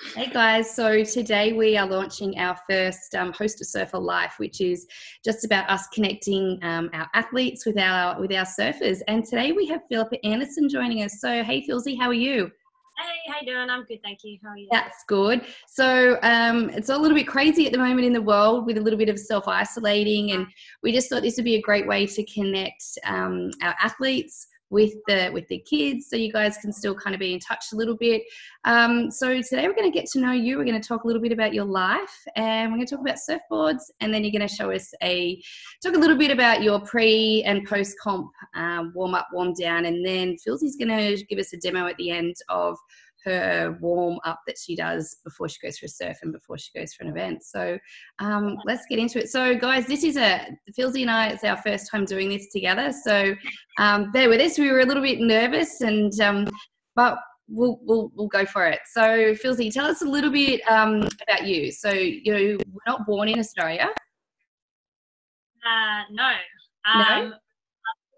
Hey guys, so today we are launching our first um, Host a Surfer Life, which is just about us connecting um, our athletes with our with our surfers. And today we have Philippa Anderson joining us. So hey Philzy, how are you? Hey, how you doing? I'm good, thank you. How are you? That's good. So um, it's a little bit crazy at the moment in the world with a little bit of self isolating, and we just thought this would be a great way to connect um, our athletes with the with the kids so you guys can still kind of be in touch a little bit. Um, so today we're going to get to know you. We're going to talk a little bit about your life and we're going to talk about surfboards and then you're going to show us a talk a little bit about your pre and post comp um, warm up warm down and then Philzy's going to give us a demo at the end of her warm up that she does before she goes for a surf and before she goes for an event. So um, let's get into it. So, guys, this is a Philzy and I. It's our first time doing this together. So um, bear with us. We were a little bit nervous, and um, but we'll, we'll we'll go for it. So, Philzy, tell us a little bit um, about you. So, you were not born in Australia. Uh, no. No?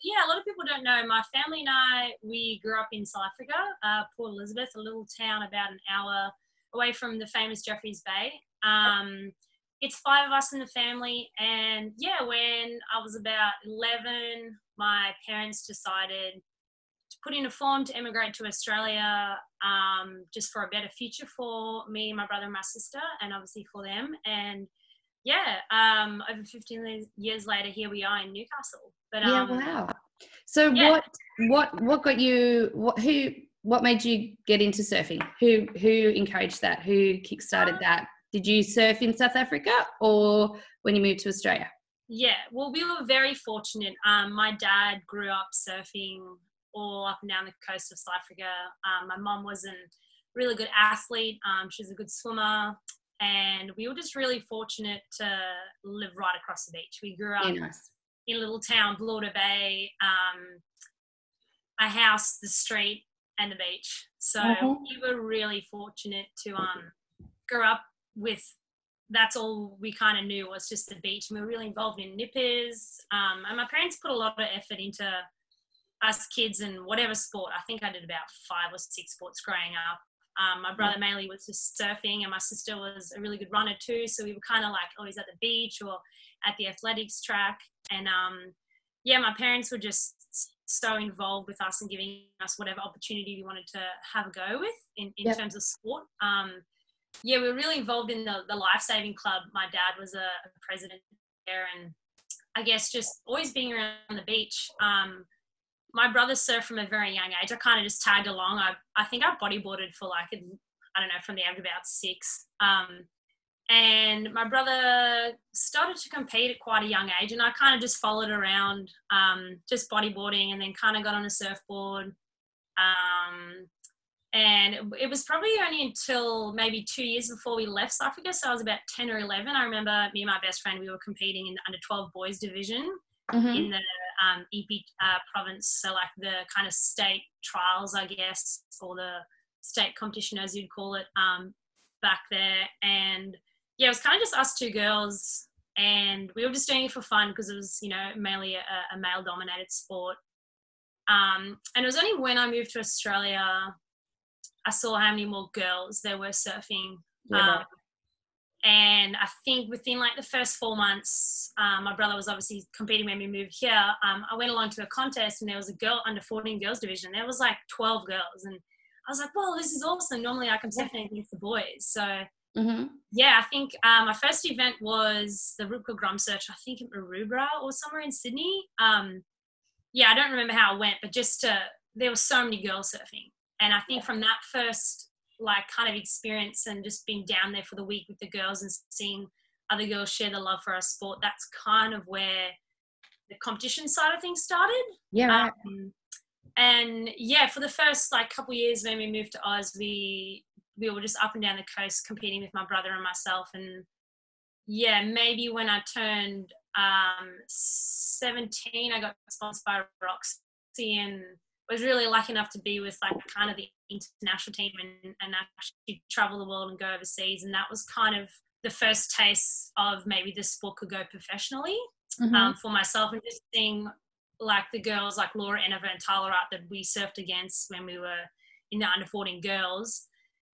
Yeah, a lot of people don't know. My family and I, we grew up in South Africa, uh, Port Elizabeth, a little town about an hour away from the famous Jeffreys Bay. Um, it's five of us in the family, and yeah, when I was about 11, my parents decided to put in a form to emigrate to Australia um, just for a better future for me, my brother, and my sister, and obviously for them. And yeah, um, over 15 years later, here we are in Newcastle. But Yeah, um, wow. So yeah. what what what got you what who what made you get into surfing? Who who encouraged that? Who kickstarted that? Did you surf in South Africa or when you moved to Australia? Yeah, well, we were very fortunate. Um, my dad grew up surfing all up and down the coast of South Africa. Um, my mom was a really good athlete. Um, she was a good swimmer. And we were just really fortunate to live right across the beach. We grew up Yeah, nice. in a little town, Bluewater Bay, um, a house, the street, and the beach. So Mhm. we were really fortunate to um, grow up with. That's all we kind of knew was just the beach. And we were really involved in nippers, um, and my parents put a lot of effort into us kids and whatever sport. I think I did about five or six sports growing up. Um, my brother mainly was just surfing, and my sister was a really good runner too. So we were kind of like always at the beach or at the athletics track. And um, yeah, my parents were just so involved with us and giving us whatever opportunity we wanted to have a go with in, in Yep. terms of sport. Um, yeah, we were really involved in the, the life saving club. My dad was a, a president there, and I guess just always being around the beach. Um, my brother surfed from a very young age. I kind of just tagged along. I, I think I bodyboarded for like, I don't know, from the age of about six. Um, and my brother started to compete at quite a young age, and I kind of just followed around, um, just bodyboarding, and then kind of got on a surfboard. Um, and it, it was probably only until maybe two years before we left South Africa. So I was about 10 or 11. I remember me and my best friend, we were competing in the under 12 boys division Mhm. in the um, EP uh, province. So, like the kind of state trials, I guess, or the state competition, as you'd call it, um, back there. And yeah, it was kind of just us two girls. And we were just doing it for fun because it was, you know, mainly a, a male dominated sport. Um, and it was only when I moved to Australia, I saw how many more girls there were surfing. Yeah, Um, and I think within like the first four months, um, my brother was obviously competing when we moved here. Um, I went along to a contest and there was a girl under 14 girls division. There was like 12 girls. And I was like, well, this is awesome. Normally I can surfing against the boys. So Mhm. yeah, I think um, my first event was the Rip Curl GromSearch, I think in Maroubra or somewhere in Sydney. Um, yeah, I don't remember how it went, but just to, there were so many girls surfing. And I think from that first like kind of experience and just being down there for the week with the girls and seeing other girls share the love for our sport, that's kind of where the competition side of things started. Yeah, right. Um, and yeah, for the first like couple years when we moved to Oz, we we were just up and down the coast competing with my brother and myself. And yeah, maybe when I turned um, 17, I got sponsored by Roxy and was really lucky enough to be with like kind of the international team and, and actually travel the world and go overseas. And that was kind of the first taste of maybe this sport could go professionally Mhm. um, for myself and just seeing like the girls like Laura Enever and Tyler Wright that we surfed against when we were in the under 14 girls.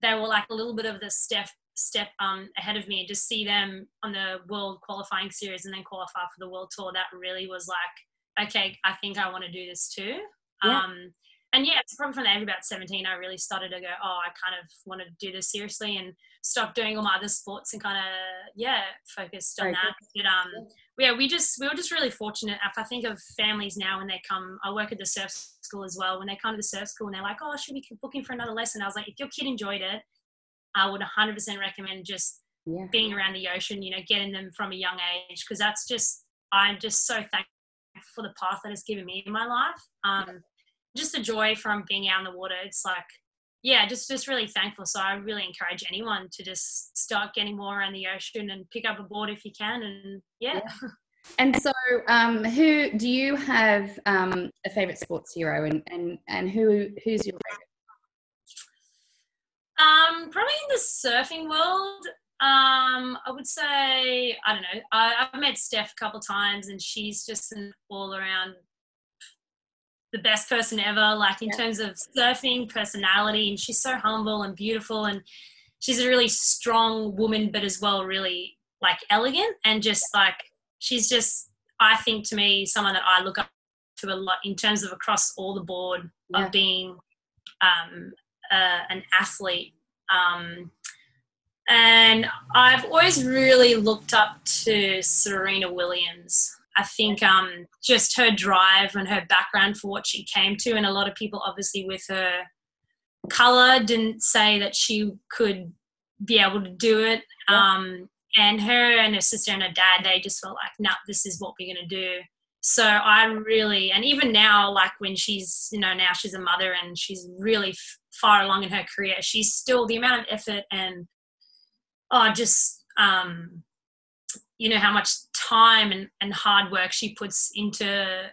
they were like a little bit of the step step um, ahead of me and just see them on the world qualifying series and then qualify for the world tour that really was like okay i think i want to do this too yeah. um, and yeah, it's probably from the age about 17, I really started to go, oh, I kind of want to do this seriously and stop doing all my other sports and kind of, yeah, focused on that. But, um, yeah, we just, we were just really fortunate. If I think of families now when they come, I work at the surf school as well. When they come to the surf school and they're like, oh, I should be booking for another lesson. I was like, if your kid enjoyed it, I would 100% recommend just yeah. being around the ocean, you know, getting them from a young age. Cause that's just, I'm just so thankful for the path that it's given me in my life. Um, just the joy from being out in the water. It's like, yeah, just just really thankful. So I really encourage anyone to just start getting more around the ocean and pick up a board if you can. And yeah. yeah. And so, um, who do you have um, a favorite sports hero, and and and who who's your favorite? Um, probably in the surfing world. Um, I would say I don't know. I, have met Steph a couple times, and she's just an all around the best person ever, like in yeah. terms of surfing personality. And she's so humble and beautiful. And she's a really strong woman, but as well, really like elegant and just like she's just, I think to me, someone that I look up to a lot in terms of across all the board yeah. of being um, uh, an athlete. Um, and I've always really looked up to Serena Williams. I think um, just her drive and her background for what she came to, and a lot of people obviously with her color didn't say that she could be able to do it. Um, and her and her sister and her dad, they just felt like, nah, this is what we're going to do. So I really, and even now, like when she's, you know, now she's a mother and she's really f- far along in her career, she's still the amount of effort and, oh, just, um, you know how much time and, and hard work she puts into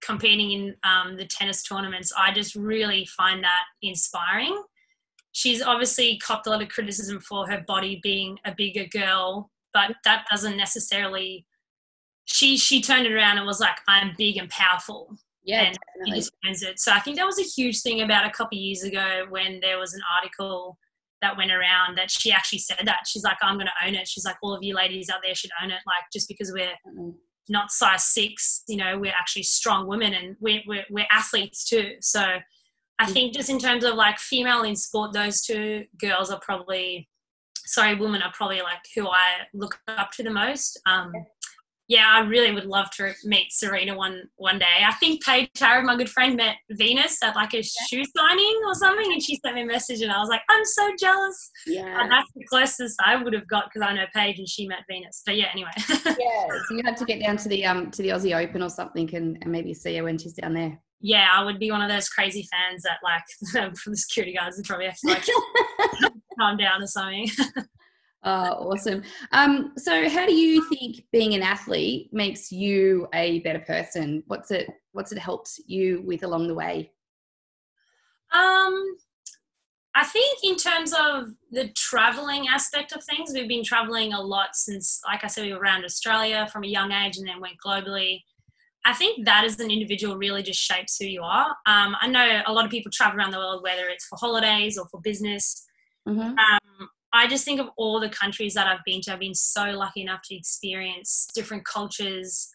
competing in um, the tennis tournaments. I just really find that inspiring. She's obviously copped a lot of criticism for her body being a bigger girl but that doesn't necessarily she she turned it around and was like i'm big and powerful. Yeah and definitely. it. So i think that was a huge thing about a couple years ago when there was an article that went around that she actually said that. She's like, I'm going to own it. She's like, all of you ladies out there should own it. Like, just because we're mm-hmm. not size six, you know, we're actually strong women and we're, we're, we're athletes too. So I mm. think just in terms of like female in sport, those two girls are probably, sorry, women are probably like who I look up to the most. Um, yeah, I really would love to meet Serena one one day. I think Paige Hareb, my good friend, met Venus at like a shoe signing or something, and she sent me a message, and I was like, I'm so jealous. Yeah, and that's the closest I would have got because I know Paige and she met Venus. But yeah, anyway. yeah, so you had to get down to the um to the Aussie Open or something, and, and maybe see her when she's down there. Yeah, I would be one of those crazy fans that like from the security guards would probably have to like calm down or something. Uh, awesome. Um, so, how do you think being an athlete makes you a better person? What's it What's it helped you with along the way? Um, I think in terms of the traveling aspect of things, we've been traveling a lot since, like I said, we were around Australia from a young age and then went globally. I think that as an individual really just shapes who you are. Um, I know a lot of people travel around the world, whether it's for holidays or for business. Mm-hmm. Um, I just think of all the countries that I've been to. I've been so lucky enough to experience different cultures,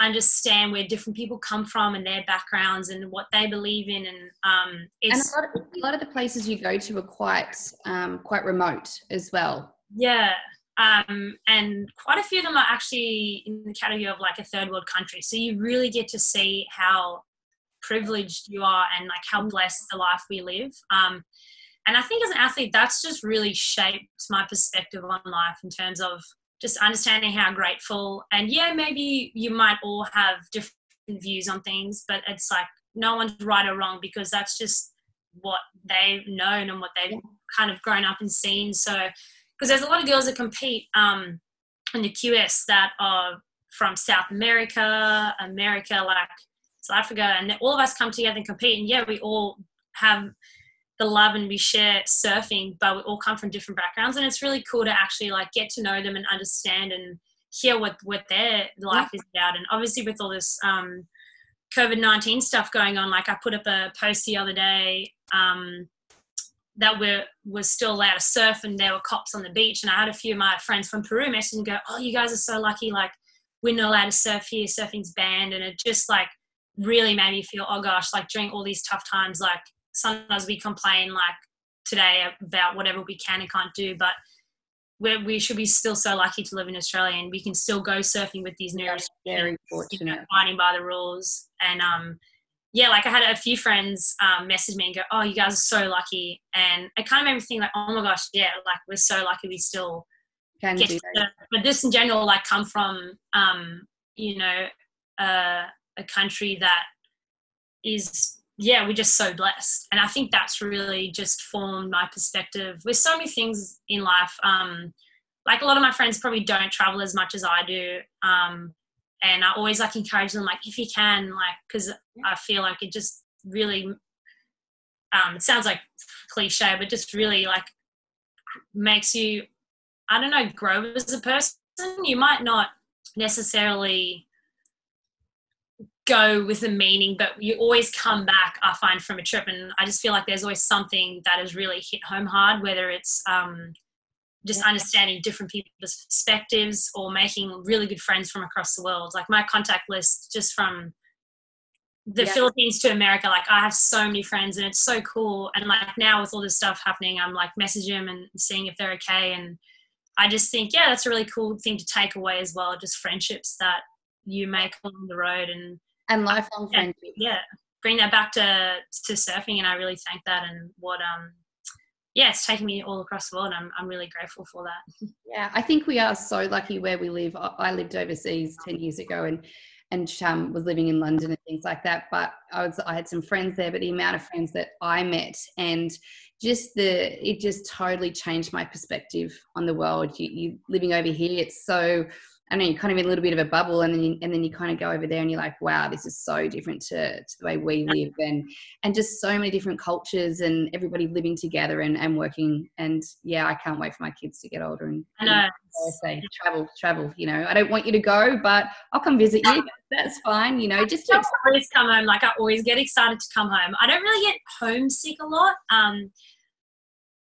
understand where different people come from and their backgrounds and what they believe in. And um, it's and a lot, of, a lot, of, the places you go to are quite um, quite remote as well. Yeah, um, and quite a few of them are actually in the category of like a third world country. So you really get to see how privileged you are and like how mm. blessed the life we live. Um, and I think as an athlete, that's just really shaped my perspective on life in terms of just understanding how grateful. And yeah, maybe you might all have different views on things, but it's like no one's right or wrong because that's just what they've known and what they've kind of grown up and seen. So, because there's a lot of girls that compete um, in the QS that are from South America, America, like South Africa, and all of us come together and compete. And yeah, we all have the love and we share surfing, but we all come from different backgrounds, and it's really cool to actually like get to know them and understand and hear what what their life is about. And obviously, with all this um, COVID nineteen stuff going on, like I put up a post the other day. Um, that we were was still allowed to surf and there were cops on the beach and I had a few of my friends from Peru message and go, Oh, you guys are so lucky, like we're not allowed to surf here, surfing's banned and it just like really made me feel, oh gosh, like during all these tough times, like sometimes we complain like today about whatever we can and can't do, but we we should be still so lucky to live in Australia and we can still go surfing with these new very fortunate. You know, fighting by the rules and um yeah, like I had a few friends um, message me and go, "Oh, you guys are so lucky," and it kind of made me think like, "Oh my gosh, yeah, like we're so lucky we still can get." To, but this in general, like, come from um, you know uh, a country that is yeah, we're just so blessed, and I think that's really just formed my perspective with so many things in life. Um, like a lot of my friends probably don't travel as much as I do. Um, and I always like encourage them like if you can like because I feel like it just really um it sounds like cliche but just really like makes you I don't know grow as a person you might not necessarily go with a meaning but you always come back I find from a trip and I just feel like there's always something that has really hit home hard whether it's um just yeah. understanding different people's perspectives or making really good friends from across the world. Like my contact list, just from the yeah. Philippines to America, like I have so many friends and it's so cool. And like now with all this stuff happening, I'm like messaging them and seeing if they're okay. And I just think, yeah, that's a really cool thing to take away as well. Just friendships that you make along the road and and lifelong yeah. Yeah, bring that back to to surfing, and I really thank that and what um yeah, it's taken me all across the world. I'm, I'm really grateful for that. Yeah, I think we are so lucky where we live. I lived overseas 10 years ago and and Chum was living in London and things like that. But I was I had some friends there, but the amount of friends that I met and just the it just totally changed my perspective on the world. You, you living over here, it's so I know you're kind of in a little bit of a bubble, and then you, and then you kind of go over there and you're like, wow, this is so different to, to the way we live, and and just so many different cultures and everybody living together and, and working. And yeah, I can't wait for my kids to get older and, I know. say travel, travel. You know, I don't want you to go, but I'll come visit you. That's fine. You know, just to always come home. Like I always get excited to come home. I don't really get homesick a lot. Um,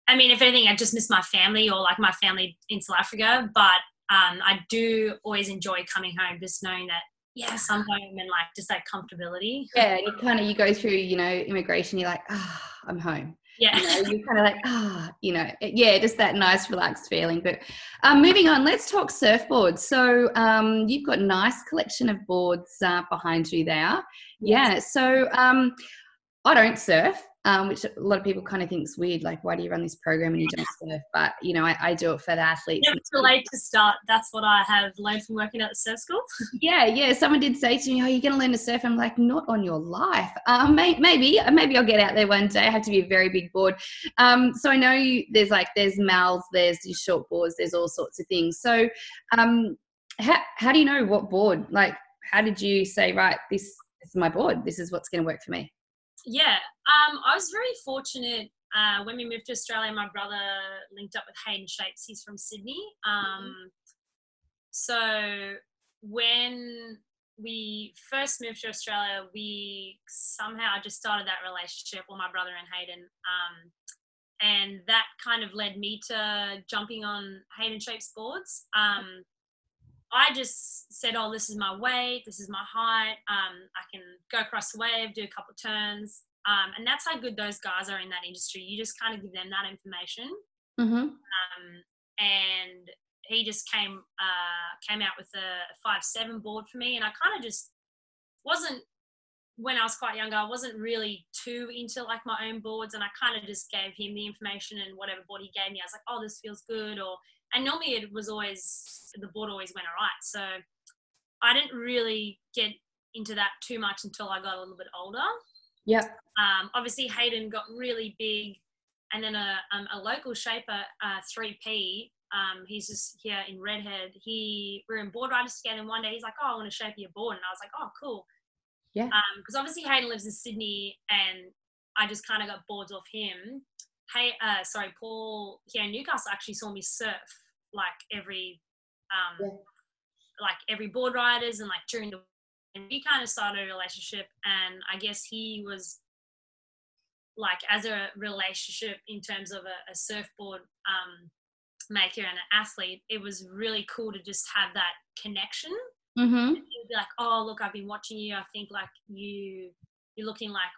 I mean, if anything, I just miss my family or like my family in South Africa, but um, I do always enjoy coming home, just knowing that yes, I'm home and like just that comfortability. Yeah, you kind of you go through, you know, immigration. You're like, ah, oh, I'm home. Yeah, you you're kind of like, ah, oh, you know, yeah, just that nice, relaxed feeling. But um, moving on, let's talk surfboards. So um, you've got a nice collection of boards uh, behind you there. Yeah. So um, I don't surf um, which a lot of people kind of think is weird. Like, why do you run this program and you don't surf? But you know, I, I do it for the athletes. It's too late to start. That's what I have learned from working at the surf school. yeah, yeah. Someone did say to me, "Oh, you're going to learn to surf." I'm like, not on your life. Um, may, maybe, maybe I'll get out there one day. I have to be a very big board. Um, so I know you, there's like there's mals, there's these short boards, there's all sorts of things. So, um, how how do you know what board? Like, how did you say, right, this, this is my board. This is what's going to work for me yeah, um, I was very fortunate uh, when we moved to Australia. My brother linked up with Hayden Shapes. He's from Sydney. Um, mm-hmm. So when we first moved to Australia, we somehow just started that relationship with my brother and Hayden. Um, and that kind of led me to jumping on Hayden Shapes boards. Um, I just said, oh, this is my weight, this is my height. Um, I can go across the wave, do a couple of turns. Um, and that's how good those guys are in that industry. You just kind of give them that information. Mm-hmm. Um, and he just came uh, came out with a five seven board for me, and I kind of just wasn't when I was quite younger. I wasn't really too into like my own boards, and I kind of just gave him the information and whatever board he gave me. I was like, oh, this feels good, or and normally it was always the board always went all right. So I didn't really get into that too much until I got a little bit older. Yep. Um, obviously, Hayden got really big, and then a, um, a local shaper, uh, 3P, um, he's just here in Redhead. He we are in board riders together, and one day he's like, "Oh, I want to shape your board," and I was like, "Oh, cool." Yeah. Because um, obviously Hayden lives in Sydney, and I just kind of got boards off him hey, uh, sorry, Paul here in Newcastle actually saw me surf like every, um, yeah. like every board riders and like during the, and we kind of started a relationship. And I guess he was like as a relationship in terms of a, a surfboard um, maker and an athlete, it was really cool to just have that connection. Mm-hmm. Be like, oh look, I've been watching you. I think like you you're looking like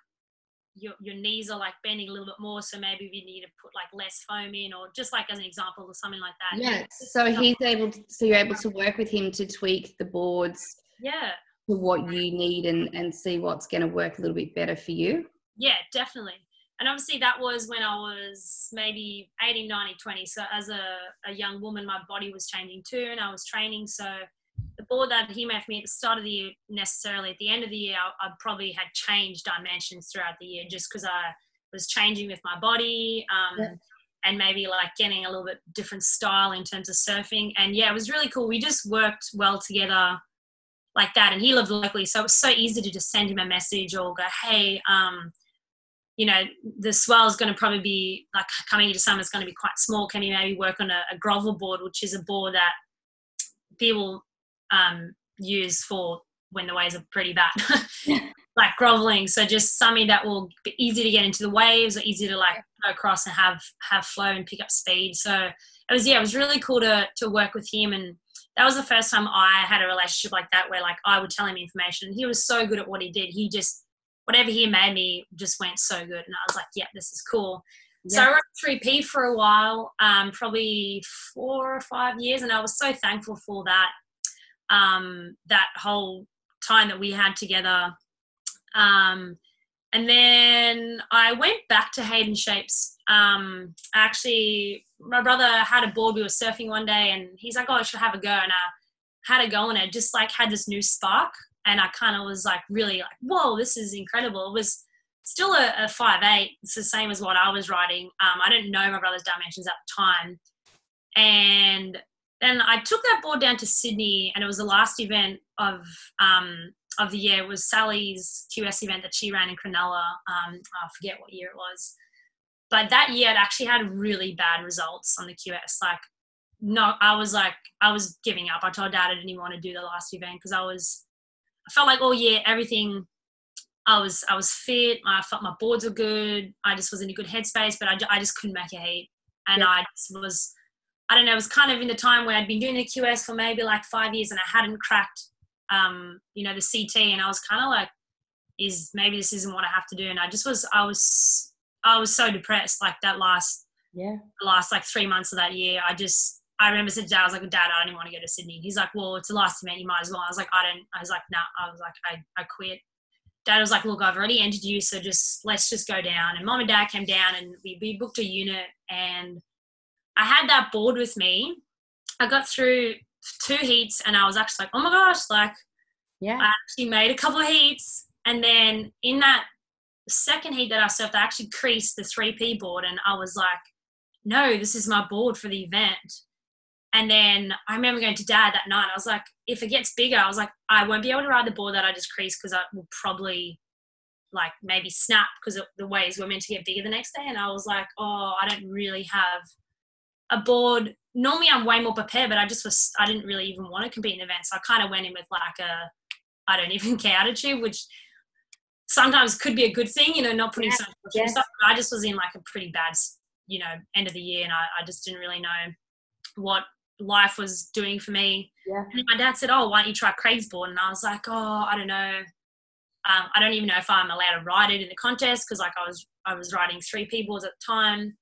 your, your knees are like bending a little bit more so maybe we need to put like less foam in or just like as an example or something like that. Yeah so he's able to, so you're able to work with him to tweak the boards yeah. to what you need and and see what's going to work a little bit better for you. Yeah definitely. And obviously that was when i was maybe 18 19 20 so as a, a young woman my body was changing too and i was training. So board that he made for me at the start of the year necessarily at the end of the year I, I probably had changed dimensions throughout the year just because I was changing with my body um, yeah. and maybe like getting a little bit different style in terms of surfing. And yeah it was really cool. We just worked well together like that and he lived locally so it was so easy to just send him a message or go hey um, you know the swell is going to probably be like coming into summer is going to be quite small. Can you maybe work on a, a grovel board which is a board that people um, use for when the waves are pretty bad, like groveling. So just something that will be easy to get into the waves or easy to like go across and have have flow and pick up speed. So it was yeah, it was really cool to to work with him and that was the first time I had a relationship like that where like I would tell him information. He was so good at what he did. He just whatever he made me just went so good. And I was like, yeah, this is cool. Yeah. So I wrote 3P for a while, um, probably four or five years, and I was so thankful for that um, that whole time that we had together. Um, and then I went back to Hayden Shapes. Um, actually, my brother had a board. We were surfing one day, and he's like, "Oh, I should have a go." And I had a go on it. Just like had this new spark, and I kind of was like, really like, "Whoa, this is incredible!" It was still a, a five eight. It's the same as what I was riding. Um, I didn't know my brother's dimensions at the time, and then I took that board down to Sydney, and it was the last event of um, of the year. It was Sally's QS event that she ran in Cronulla. Um, I forget what year it was, but that year it actually had really bad results on the QS. Like, no, I was like, I was giving up. I told Dad I didn't even want to do the last event because I was, I felt like, oh yeah, everything. I was I was fit. I felt my boards were good. I just was in a good headspace, but I, I just couldn't make a heat, and yeah. I was I don't know, it was kind of in the time where I'd been doing the QS for maybe like five years and I hadn't cracked, um, you know, the CT. And I was kind of like, is maybe this isn't what I have to do. And I just was, I was, I was so depressed like that last, yeah, last like three months of that year. I just, I remember said to dad, I was like, dad, I don't want to go to Sydney. He's like, well, it's the last event. You might as well. I was like, I don't, I was like, no, nah. I was like, I, I quit. Dad was like, look, I've already entered you. So just, let's just go down. And mom and dad came down and we, we booked a unit and I had that board with me. I got through two heats and I was actually like, oh my gosh, like, yeah, I actually made a couple of heats. And then in that second heat that I surfed, I actually creased the 3P board and I was like, no, this is my board for the event. And then I remember going to dad that night. I was like, if it gets bigger, I was like, I won't be able to ride the board that I just creased because I will probably like maybe snap because the waves were meant to get bigger the next day. And I was like, oh, I don't really have a board. Normally, I'm way more prepared, but I just was I didn't really even want to compete in events. I kind of went in with like a I don't even care attitude, which sometimes could be a good thing, you know, not putting yeah, so much yeah. stuff. I just was in like a pretty bad, you know, end of the year, and I, I just didn't really know what life was doing for me. Yeah. And my dad said, "Oh, why don't you try Craig's board?" And I was like, "Oh, I don't know. Um, I don't even know if I'm allowed to ride it in the contest because like I was I was riding 3P boards at the time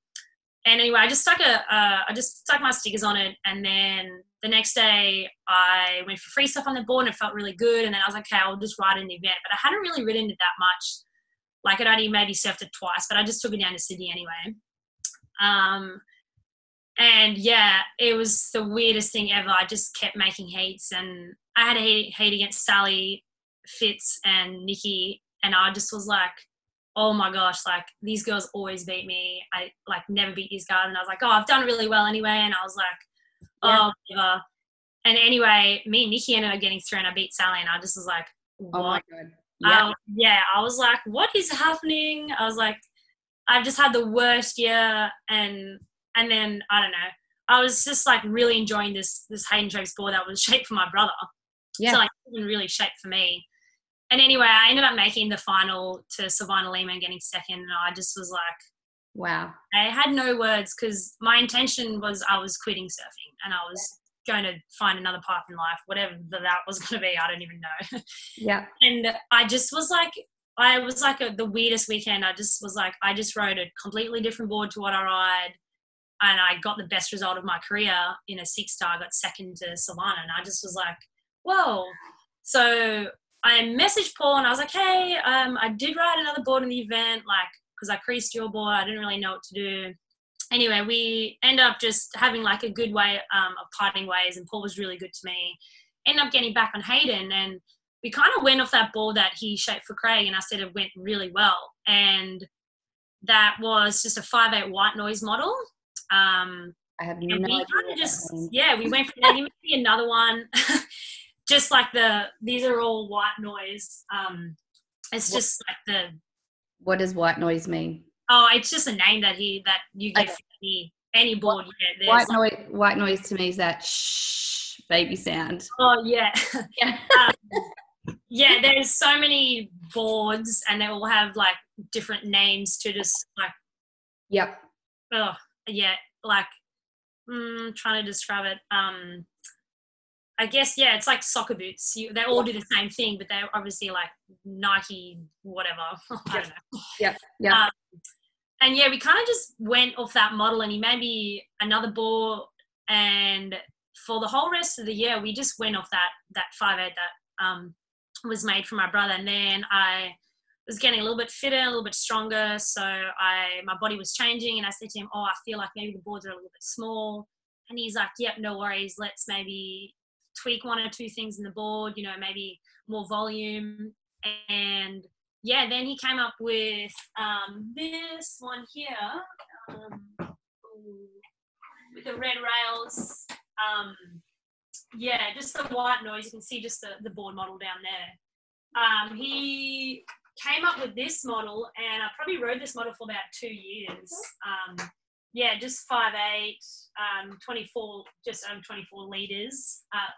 and anyway, I just stuck a, uh, I just stuck my stickers on it, and then the next day I went for free stuff on the board, and it felt really good. And then I was like, okay, I'll just in the event, but I hadn't really ridden it that much. Like I'd only maybe surfed it twice, but I just took it down to Sydney anyway. Um, and yeah, it was the weirdest thing ever. I just kept making heats, and I had a heat, heat against Sally, Fitz, and Nikki, and I just was like, oh my gosh, like these girls always beat me. I like never beat these guys. And I was like, oh, I've done really well anyway. And I was like, oh, yeah. And anyway, me and Nikki ended up getting through and I beat Sally. And I just was like, what? Oh my God. Yeah. Um, yeah. I was like, what is happening? I was like, I've just had the worst year. And, and then I don't know. I was just like really enjoying this, this Hayden Shapes board that was shaped for my brother. Yeah. So like, it really shaped for me. And anyway, I ended up making the final to Silvana Lima and getting second. And I just was like, wow. I had no words because my intention was I was quitting surfing and I was going to find another path in life, whatever that was going to be. I don't even know. Yeah. and I just was like, I was like a, the weirdest weekend. I just was like, I just rode a completely different board to what I ride. And I got the best result of my career in a six star. I got second to Silvana. And I just was like, whoa. So I messaged Paul and I was like, hey, um, I did ride another board in the event, like, because I creased your board. I didn't really know what to do. Anyway, we end up just having like a good way um, of parting ways, and Paul was really good to me. End up getting back on Hayden, and we kind of went off that board that he shaped for Craig, and I said it went really well. And that was just a five eight white noise model. Um, I have and no we idea. kind of just yeah we went from that to another one just like the these are all white noise um it's What- just like the What does white noise mean? oh it's just a name that he that you give Okay. any any board yeah White like- noise. White noise to me is that shh baby sound. oh yeah Yeah. yeah there's so many boards and they all have like different names to just like Yep. oh yeah like mm, trying to describe it um i guess yeah it's like soccer boots you, they all do the same thing but they're obviously like nike whatever i don't know Yep. Yep. Um, and yeah we kind of just went off that model and he made me another board and for the whole rest of the year we just went off that that five eight that um was made for my brother and then i was getting a little bit fitter, a little bit stronger. So I, my body was changing, and I said to him, "Oh, I feel like maybe the boards are a little bit small." And he's like, "Yep, no worries. Let's maybe tweak one or two things in the board. You know, maybe more volume." And yeah, then he came up with um, this one here um, with the red rails. Um, yeah, just the white noise. You can see just the, the board model down there. Um, he came up with this model, and I probably rode this model for about two years. Um, yeah, just five eight, um, 24, just over 24 liters, uh,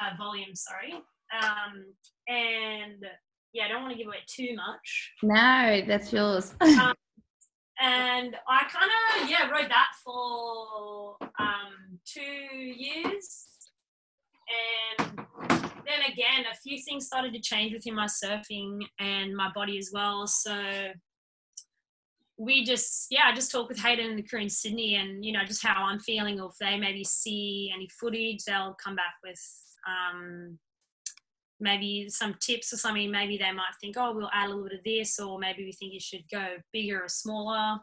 uh, volume, sorry. Um, and yeah, I don't want to give away too much. no, that's yours. And I kind of, yeah, rode that for um, two years. And then again, a few things started to change within my surfing and my body as well. So we just, yeah, I just talked with Hayden and the crew in Sydney and, you know, just how I'm feeling. Or if they maybe see any footage, they'll come back with um, maybe some tips or something. Maybe they might think, oh, we'll add a little bit of this, or maybe we think you should go bigger or smaller.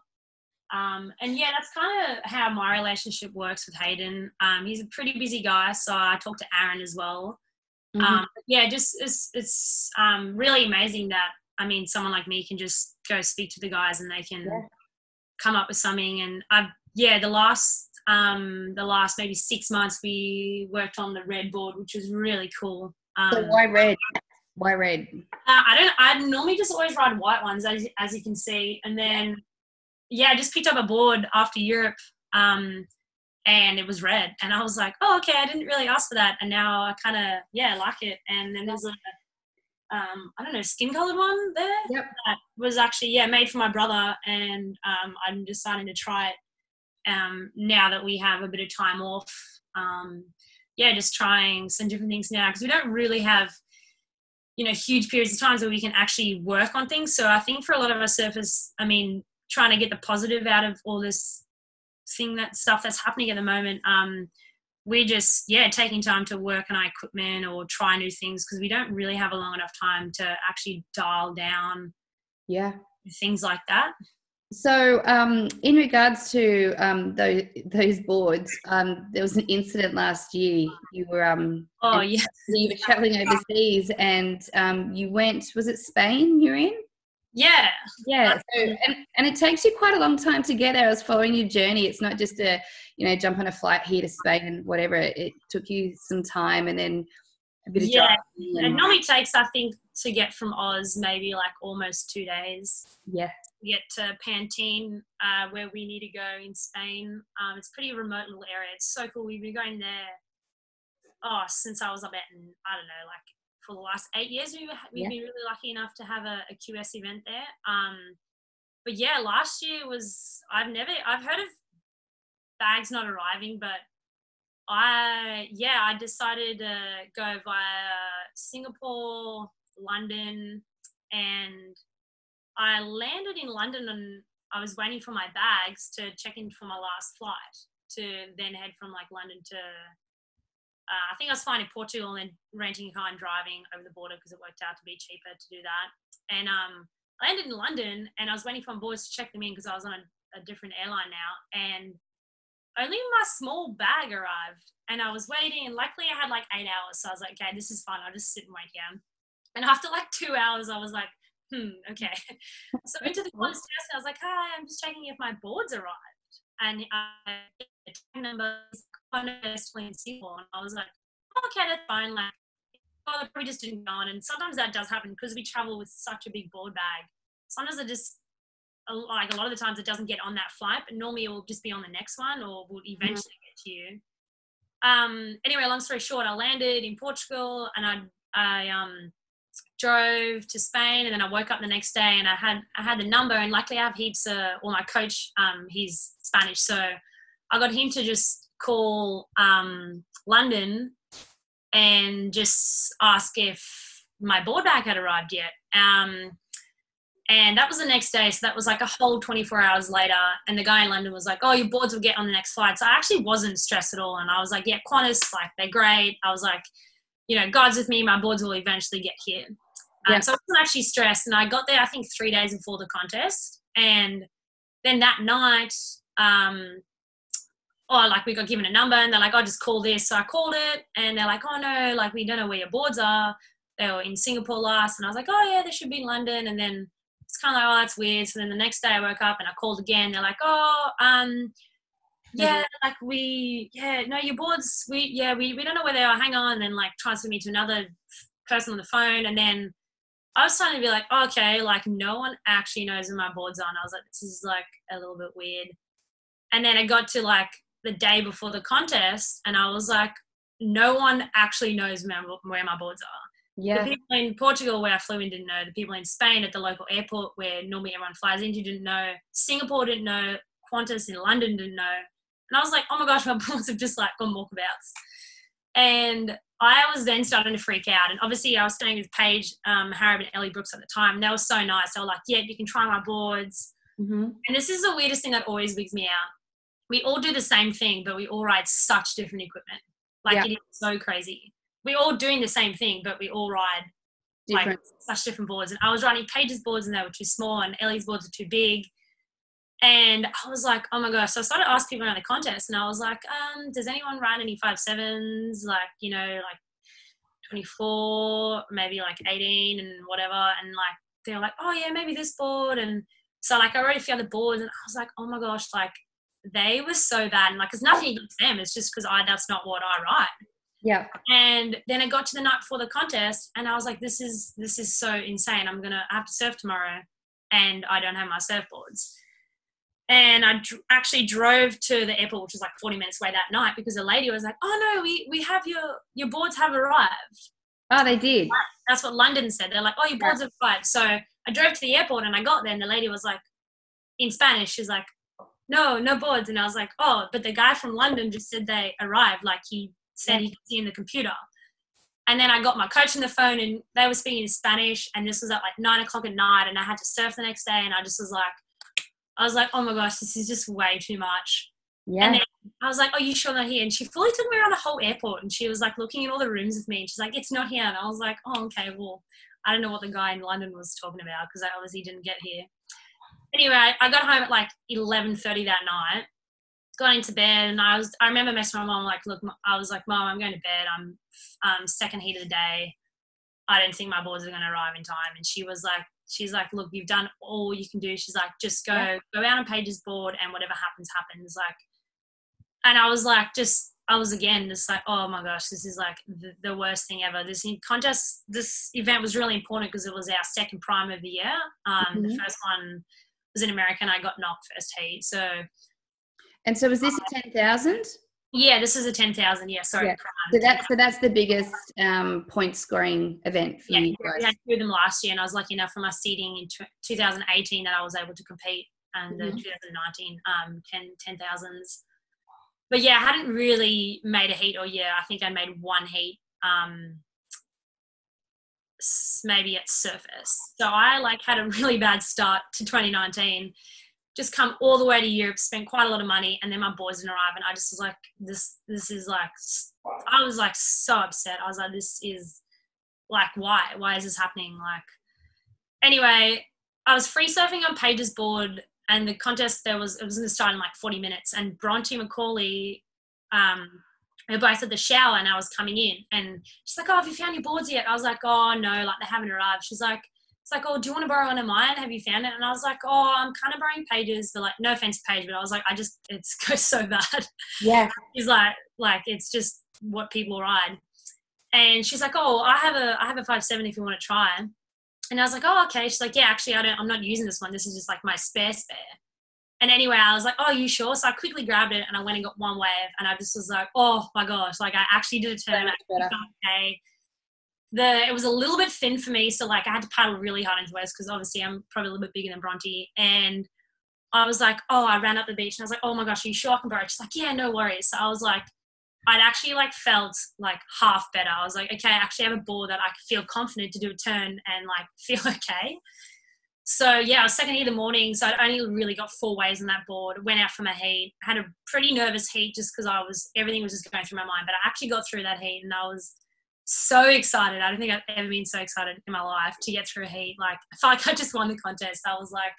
Um, and yeah, that's kind of how my relationship works with Hayden. Um, he's a pretty busy guy, so I talk to Aaron as well. Mhm. Um, yeah, just it's it's um, really amazing that I mean someone like me can just go speak to the guys and they can Yeah. come up with something. And I've yeah, the last um, the last maybe six months we worked on the red board, which was really cool. Um, so why red? Why red? uh, I don't. I normally just always ride white ones, as as you can see, and then yeah, I just picked up a board after Europe, um, and it was red, and I was like, oh, okay, I didn't really ask for that, and now I kind of yeah like it. And then there's a um, I don't know skin colored one there Yep. that was actually yeah made for my brother, and um, I'm deciding to try it um, now that we have a bit of time off. Um, yeah, just trying some different things now because we don't really have you know huge periods of times where we can actually work on things so i think for a lot of our surfers i mean trying to get the positive out of all this thing that stuff that's happening at the moment um we're just yeah taking time to work on our equipment or try new things because we don't really have a long enough time to actually dial down Yeah. things like that So, um, in regards to um, those those boards, um, there was an incident last year. You were um, oh And- yeah you were traveling overseas, and um, you went. Was it Spain? You're in? yeah Yeah. So, and, and it takes you quite a long time to get there. I was following your journey. It's not just a you know jump on a flight here to Spain and whatever. It took you some time, and then a bit of Yeah. driving it normally takes i think to get from oz maybe like almost two days yeah. get to Pantin, uh, where we need to go in Spain. Um, it's a pretty remote little area. It's so cool. We've been going there, oh, since I was about, in, I don't know, like for the last eight years. We were, we've yeah. been really lucky enough to have a, a QS event there. Um, but yeah, last year was I've never I've heard of bags not arriving, but I yeah I decided to go via Singapore, London, and I landed in London and I was waiting for my bags to check in for my last flight to then head from like London to uh, I think I was flying in Portugal and renting a car and driving over the border because it worked out to be cheaper to do that. And um, I landed in London and I was waiting for my boys to check them in because I was on a, a, different airline now. And only my small bag arrived. And I was waiting. And luckily, I had like eight hours. So I was like, okay, this is fun. I'll just sit and wait here. And after like two hours, I was like, hmm, okay. so into the desk, I was like, hi, I'm just checking if my boards arrived. And I number Singapore. And I was like, oh, okay, that's fine. Like, they probably just didn't go on. And sometimes that does happen because we travel with such a big board bag. Sometimes it just, like a lot of the times it doesn't get on that flight, but normally it will just be on the next one or will mm-hmm. eventually get to you. Um, anyway, long story short, I landed in Portugal and I, I um, drove to Spain and then I woke up the next day and I had I had the number and luckily I have heaps of well my coach um he's Spanish so I got him to just call um, London and just ask if my board bag had arrived yet. Um, and that was the next day. So that was like a whole 24 hours later. And the guy in London was like, Oh, your boards will get on the next flight. So I actually wasn't stressed at all. And I was like, Yeah, Qantas, like, they're great. I was like, You know, God's with me. My boards will eventually get here. Yeah. Um, so I wasn't actually stressed. And I got there, I think, three days before the contest. And then that night, um, oh, like we got given a number and they're like, oh, just call this. So I called it and they're like, oh no, like we don't know where your boards are. They were in Singapore last. And I was like, oh yeah, they should be in London. And then it's kind of like, oh, that's weird. So then the next day I woke up and I called again. They're like, oh, um, yeah, mm-hmm. like we, yeah, no, your boards, we, yeah, we, we don't know where they are. Hang on. And then like transfer me to another person on the phone. And then I was starting to be like, oh, okay, like no one actually knows where my boards are. And I was like, this is like a little bit weird. And then it got to like the day before the contest, and I was like, no one actually knows where my boards are. Yeah. The people in Portugal where I flew in didn't know. The people in Spain at the local airport where normally everyone flies into didn't know. Singapore didn't know. Qantas in London didn't know. And I was like, oh my gosh, my boards have just like gone walkabouts. And I was then starting to freak out. And obviously, I was staying with Paige, um, Hareb, and Ellie Brooks at the time. And they were so nice. They were like, yeah, you can try my boards. Mm-hmm. And this is the weirdest thing that always wigs me out we all do the same thing, but we all ride such different equipment. Like yeah. it is so crazy. We're all doing the same thing, but we all ride different. like such different boards. And I was riding Paige's boards and they were too small, and Ellie's boards are too big. And I was like, oh my gosh. So I started asking people around the contest, and I was like, um, does anyone ride any five sevens? Like, you know, like 24, maybe like 18 and whatever. And like, they're like, oh yeah, maybe this board. And so like, I already found the boards, and I was like, oh my gosh, like they were so bad. And like, it's nothing against them. It's just because I that's not what I write. Yeah. And then it got to the night before the contest, and I was like, this is this is so insane. I'm gonna have to surf tomorrow, and I don't have my surfboards. And I dr- actually drove to the airport, which was like 40 minutes away that night, because the lady was like, "Oh no, we we have your your boards have arrived." Oh, they did. That's what London said. They're like, "Oh, your boards have arrived." So I drove to the airport, and I got there, and the lady was like, in Spanish, she's like, no, no boards. And I was like, oh, but the guy from London just said they arrived. Like he said he could see in the computer. And then I got my coach on the phone and they were speaking in Spanish. And this was at like nine o'clock at night. And I had to surf the next day. And I just was like, I was like, oh my gosh, this is just way too much. Yeah. And then I was like, oh, you sure not here? And she fully took me around the whole airport. And she was like looking in all the rooms with me. And she's like, it's not here. And I was like, oh, okay, well, I don't know what the guy in London was talking about because I obviously didn't get here anyway, I got home at like eleven thirty that night. Got into bed and I was. I remember messaging my mom like, "Look, I was like, Mom, I'm going to bed. I'm um, second heat of the day. I don't think my boards are going to arrive in time." And she was like, "She's like, look, you've done all you can do." She's like, "Just go, yeah. go out on Paige's board, and whatever happens, happens." Like, and I was like, just I was again just like, oh my gosh, this is like the, the worst thing ever. This contest, this event was really important because it was our second prime of the year. Um, mm-hmm. The first one was in America and I got knocked first heat. So. And so was this a 10,000? Yeah, this is a ten thousand. Yeah, sorry. Yeah. So that's so that's the biggest um, point scoring event for yeah, you we guys. had two of them last year, and I was lucky enough for my seeding in tw 2018 that I was able to compete, and the Mhm. 2019 um, 10 ten thousands. But yeah, I hadn't really made a heat or year. I think I made one heat, um, maybe at Surfest. So I like had a really bad start to 2019. Just come all the way to Europe, spent quite a lot of money, and then my boys didn't arrive, and I just was like, this, this is like, I was like so upset. I was like, this is like, why, why is this happening? Like, anyway, I was free surfing on Paige's board, and the contest there was it was going to start in like 40 minutes, and Bronte Macaulay, um, we were both at the shower, and I was coming in, and she's like, "Oh, have you found your boards yet?" I was like, "Oh no, like they haven't arrived." She's like, "It's like, oh, do you want to borrow one of mine? Have you found it?" And I was like, "Oh, I'm kind of borrowing Paige's, but like, no offense, Paige, but I was like, I just it goes so bad." Yeah. she's like like it's just what people ride and she's like oh i have a i have a 570 if you want to try and i was like oh okay she's like yeah actually i don't i'm not using this one this is just like my spare spare and anyway i was like oh you sure so i quickly grabbed it and i went and got one wave and i just was like oh my gosh like i actually did a So turn better. okay the it was a little bit thin for me so like i had to paddle really hard into waves because obviously i'm probably a little bit bigger than bronte and I was like, oh, I ran up the beach and I was like, oh my gosh, are you sure I can borrow? She's like, yeah, no worries. So I was like, I'd actually like felt like half better. I was like, okay, I actually have a board that I feel confident to do a turn and like feel okay. So yeah, I was second heat of the morning, so I'd only really got four waves on that board. Went out for my heat, had a pretty nervous heat just because I was everything was just going through my mind. But I actually got through that heat and I was so excited. I don't think I've ever been so excited in my life to get through a heat. Like I felt like I just won the contest. I was like,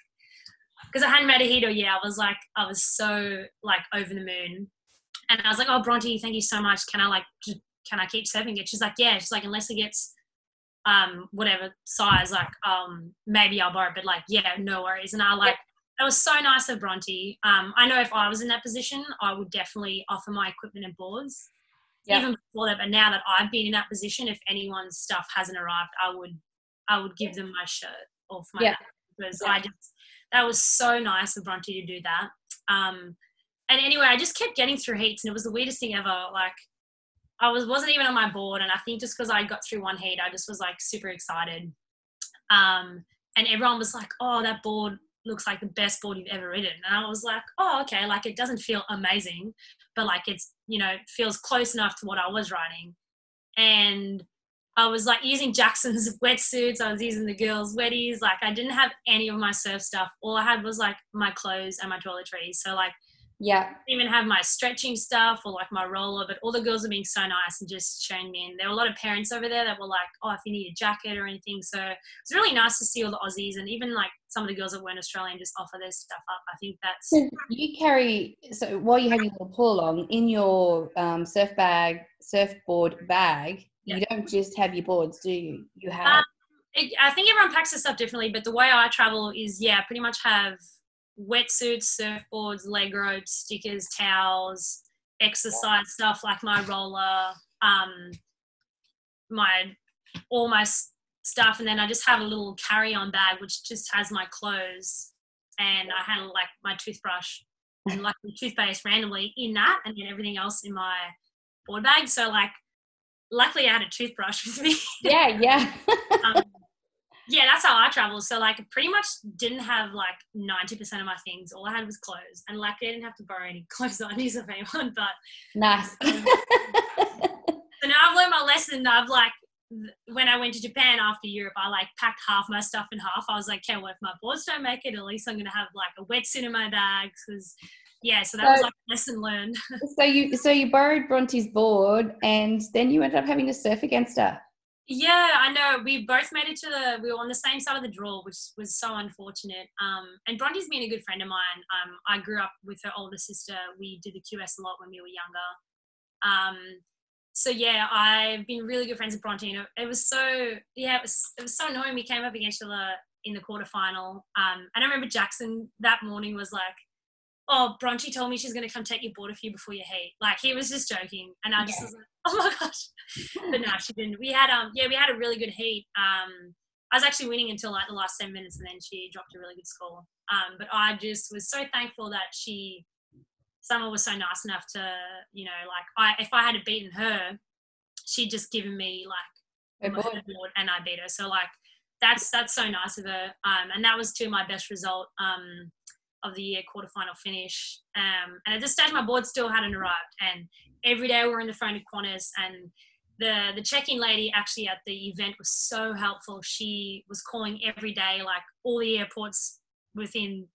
because I hadn't made a heat or yeah, I was like, I was so like over the moon. And I was like, oh, Bronte, thank you so much. Can I like, can I keep serving it? She's like, yeah. She's like, unless it gets um whatever size, like um maybe I'll borrow it. But like, yeah, no worries. And I like, that was so nice of Bronte. Um, I know if I was in that position, I would definitely offer my equipment and boards. Yeah. Even before that, but now that I've been in that position, if anyone's stuff hasn't arrived, I would, I would give them my shirt off my Yeah. bag because Yeah. I just that was so nice of Bronte to do that. Um, and anyway, I just kept getting through heats, and it was the weirdest thing ever. Like, I was wasn't even on my board, and I think just because I got through one heat, I just was like super excited. Um, and everyone was like, "Oh, that board looks like the best board you've ever ridden," and I was like, "Oh, okay." Like, it doesn't feel amazing, but like it's you know feels close enough to what I was writing, and I was like using Jackson's wetsuits. I was using the girls' wetties. Like I didn't have any of my surf stuff. All I had was like my clothes and my toiletries. So like Yeah. Didn't even have my stretching stuff or like my roller. But all the girls were being so nice and just showing me. And there were a lot of parents over there that were like, "Oh, if you need a jacket or anything." So it's really nice to see all the Aussies and even like some of the girls that weren't Australian just offer their stuff up. I think that's So you carry so while you have your little pull along in your um, surf bag, surfboard bag, you don't just have your boards, do you? You have Um, it, I think everyone packs their stuff differently, but the way I travel is yeah, pretty much have wetsuits, surfboards, leg ropes, stickers, towels, exercise stuff like my roller, um, my all my stuff, and then I just have a little carry-on bag which just has my clothes, and I had like my toothbrush and like the toothpaste randomly in that, and then everything else in my board bag. So like, luckily I had a toothbrush with me. yeah, yeah. um, yeah, that's how I travel. So like, pretty much didn't have like ninety percent of my things. All I had was clothes, and luckily I didn't have to borrow any clothes I used of anyone. But nice. Um, so now I've learned my lesson. I've like when I went to Japan after Europe, I like packed half my stuff in half. I was like, okay, well if my boards don't make it, at least I'm gonna have like a wetsuit in my bag because yeah. So that was like a lesson learned. so you so you borrowed Bronte's board and then you ended up having to surf against her. Yeah, I know. We both made it to the. We were on the same side of the draw, which was so unfortunate. Um, and Bronte's been a good friend of mine. Um, I grew up with her older sister. We did the QS a lot when we were younger. Um, so yeah, I've been really good friends with Bronte. And it, was so yeah, it was it was so annoying. We came up against each other in the quarterfinal. Um, and I remember Jackson that morning was like, "Oh, Bronte told me she's going to come take your board off you before your heat." Like he was just joking, and I just Yeah. was like, "Oh my gosh." but no, she didn't. We had um yeah, we had a really good heat. Um, I was actually winning until like the last seven minutes, and then she dropped a really good score. Um, but I just was so thankful that she Summer was so nice enough to, you know, like I if I had beaten her, she'd just given me like Her board. board and I beat her. So like that's that's so nice of her. Um, and that was to my best result um, of the year quarterfinal finish. Um, and at this stage, my board still hadn't arrived. And every day we we're in the phone to Qantas, and the the check-in lady actually at the event was so helpful. She was calling every day, like all the airports within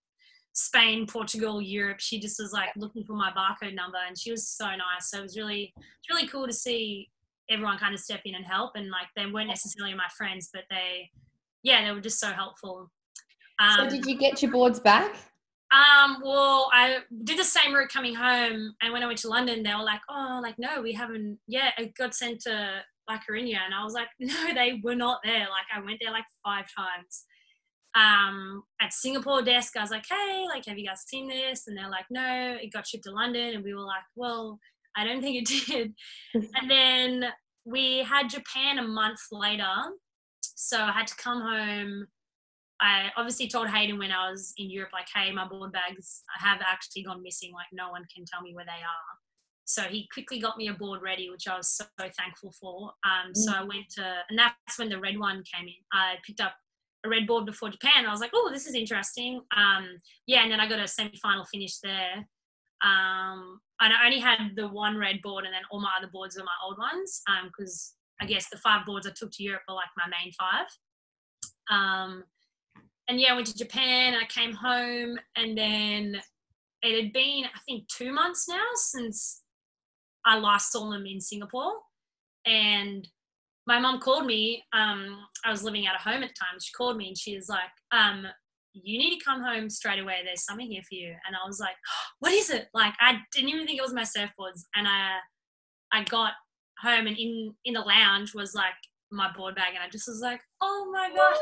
Spain, Portugal, Europe. She just was like looking for my barcode number, and she was so nice. So it was really it's really cool to see everyone kind of step in and help. And like they weren't necessarily my friends, but they yeah, they were just so helpful. so Um, did you get your boards back? Um, well, I did the same route coming home, and when I went to London, they were like, "Oh, like no, we haven't yet." It got sent to La Coruña, and I was like, "No, they were not there." Like I went there like five times. Um, at Singapore desk, I was like, "Hey, like, have you guys seen this?" And they're like, "No, it got shipped to London," and we were like, "Well, I don't think it did." and then we had Japan a month later, so I had to come home. I obviously told Hayden when I was in Europe, like, hey, my board bags have actually gone missing. Like, no one can tell me where they are. So he quickly got me a board ready, which I was so thankful for. Um, So I went to, and that's when the red one came in. I picked up a red board before Japan. I was like, oh, this is interesting. Um, yeah, and then I got a semi-final finish there. Um, and I only had the one red board, and then all my other boards were my old ones. Because I guess the five boards I took to Europe are like my main five. Um, and yeah, I went to Japan. I came home, and then it had been I think two months now since I last saw them in Singapore. And my mom called me. Um, I was living out of home at the time. She called me and she was like, um, "You need to come home straight away. There's something here for you." And I was like, "What is it?" Like I didn't even think it was my surfboards. And I, I got home and in in the lounge was like my board bag, and I just was like, "Oh my gosh!"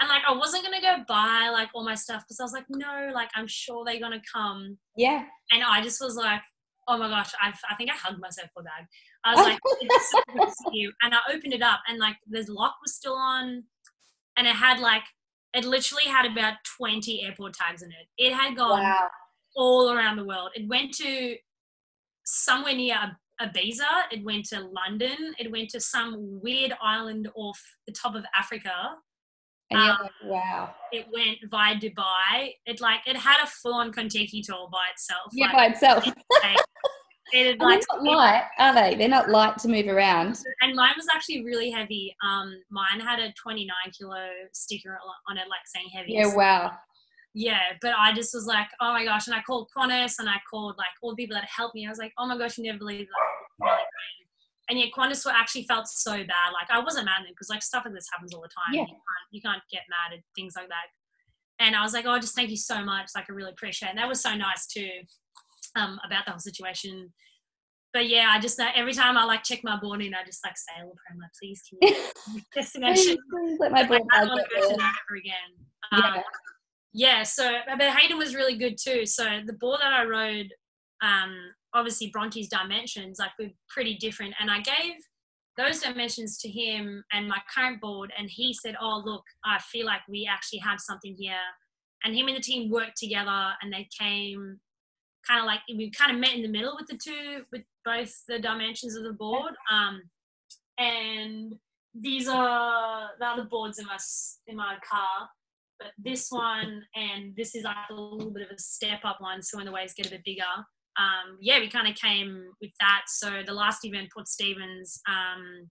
And like I wasn't gonna go buy like all my stuff because I was like, no, like I'm sure they're gonna come. Yeah. And I just was like, oh my gosh, I, I think I hugged myself for that. I was like, it's so good to see you. And I opened it up and like the lock was still on, and it had like it literally had about 20 airport tags in it. It had gone Wow. all around the world. It went to somewhere near Ibiza. It went to London. It went to some weird island off the top of Africa And you're Um, like, wow. it went via Dubai. It like it had a full on Contiki tour by itself. Yeah, like, by itself. it And they're not light, are they? They're not light to move around. and mine was actually really heavy. Um, mine had a 29 kilo sticker on it, like saying heavy. Yeah, wow. Yeah, but I just was like, oh my gosh, and I called Qantas and I called like all the people that helped me. I was like, oh my gosh, you never believe that. And yet Qantas were actually felt so bad. Like I wasn't mad at them because like stuff like this happens all the time. Yeah. You can't you can't get mad at things like that. And I was like, oh, just thank you so much. Like I really appreciate it. And that was so nice too, um, about the whole situation. But yeah, I just uh, every time I like check my board in, I just like say, "Oh, I'm like, please, can you destination?" Please let my Like, board I don't want to go to that ever again. Um, Yeah. Yeah so but hayden was really good too. So the board that i rode um obviously bronte's dimensions like were pretty different. And i gave those dimensions to him and my current board and he said oh look i feel like we actually have something here. And him and the team worked together and they came kind of like we kind of met in the middle with the two with both the dimensions of the board. Um and these are the other boards in my in my car but this one and this is like a little bit of a step up one so when the waves get a bit bigger. Um, yeah we kind of came with that. So the last event Port Stephens um,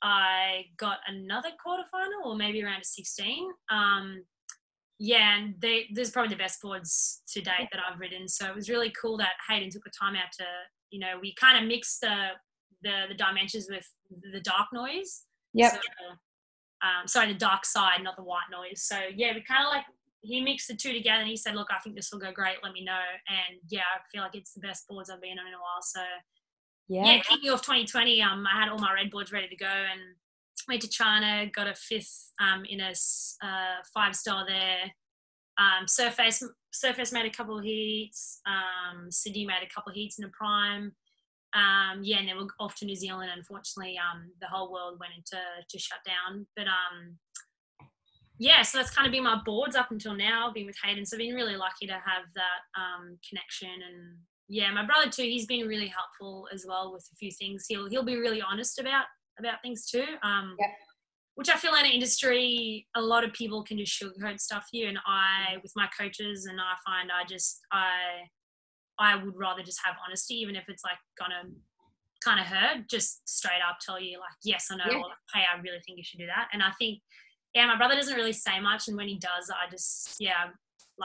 i got another quarterfinal or maybe around a 16 um, yeah and they there's probably the best boards to date that i've ridden. So it was really cool that hayden took the time out to you know we kind of mixed the the, the dimensions with the dark noise. Yep. so, um, sorry, the dark side, not the white noise. So yeah, we kind of like he mixed the two together, and he said, "Look, I think this will go great. Let me know." And yeah, I feel like it's the best boards I've been on in a while. So Yeah. yeah, kicking off 2020, um, I had all my red boards ready to go, and went to China, got a fifth um, in a uh, five star there. Um, Surfest Surfest made a couple of heats. Um, Sydney made a couple of heats in the prime. Um, yeah, and then we're off to New Zealand. Unfortunately, um, the whole world went into to shut down. But um, yeah, so that's kind of been my boards up until now. Been with Hayden, so I've been really lucky to have that um, connection. And yeah, my brother too. He's been really helpful as well with a few things. He'll he'll be really honest about about things too. Um, Yep. Which I feel in our industry, a lot of people can just sugarcoat stuff you. And I, with my coaches, and I find I just I I would rather just have honesty, even if it's like gonna kind of hurt. Just straight up tell you like, yes, I know. Yeah. Or like, hey, I really think you should do that. And I think yeah, my brother doesn't really say much, and when he does, I just yeah,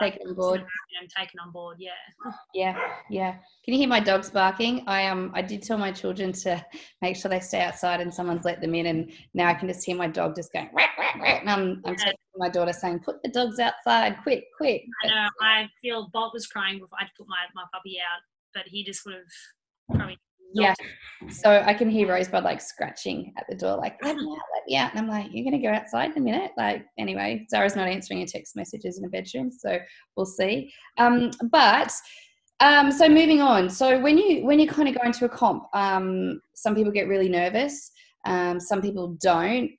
Take it on board. I'm taken on board. Yeah. Yeah, yeah. Can you hear my dogs barking? I um I did tell my children to make sure they stay outside and someone's let them in and now I can just hear my dog just going "Rat, rat, rat," and I'm I'm Yeah. my daughter saying, Put the dogs outside, quick, quick. I know. I feel Bolt was crying before I'd put my my puppy out, but he just would have probably. Yeah. So I can hear Rosebud like scratching at the door, like, let me out, let me out. And I'm like, You're gonna go outside in a minute? Like, anyway, Zara's not answering her text messages in the bedroom, so we'll see. Um, but um, so moving on. So when you when you kind of go into a comp, um, some people get really nervous, um, some people don't.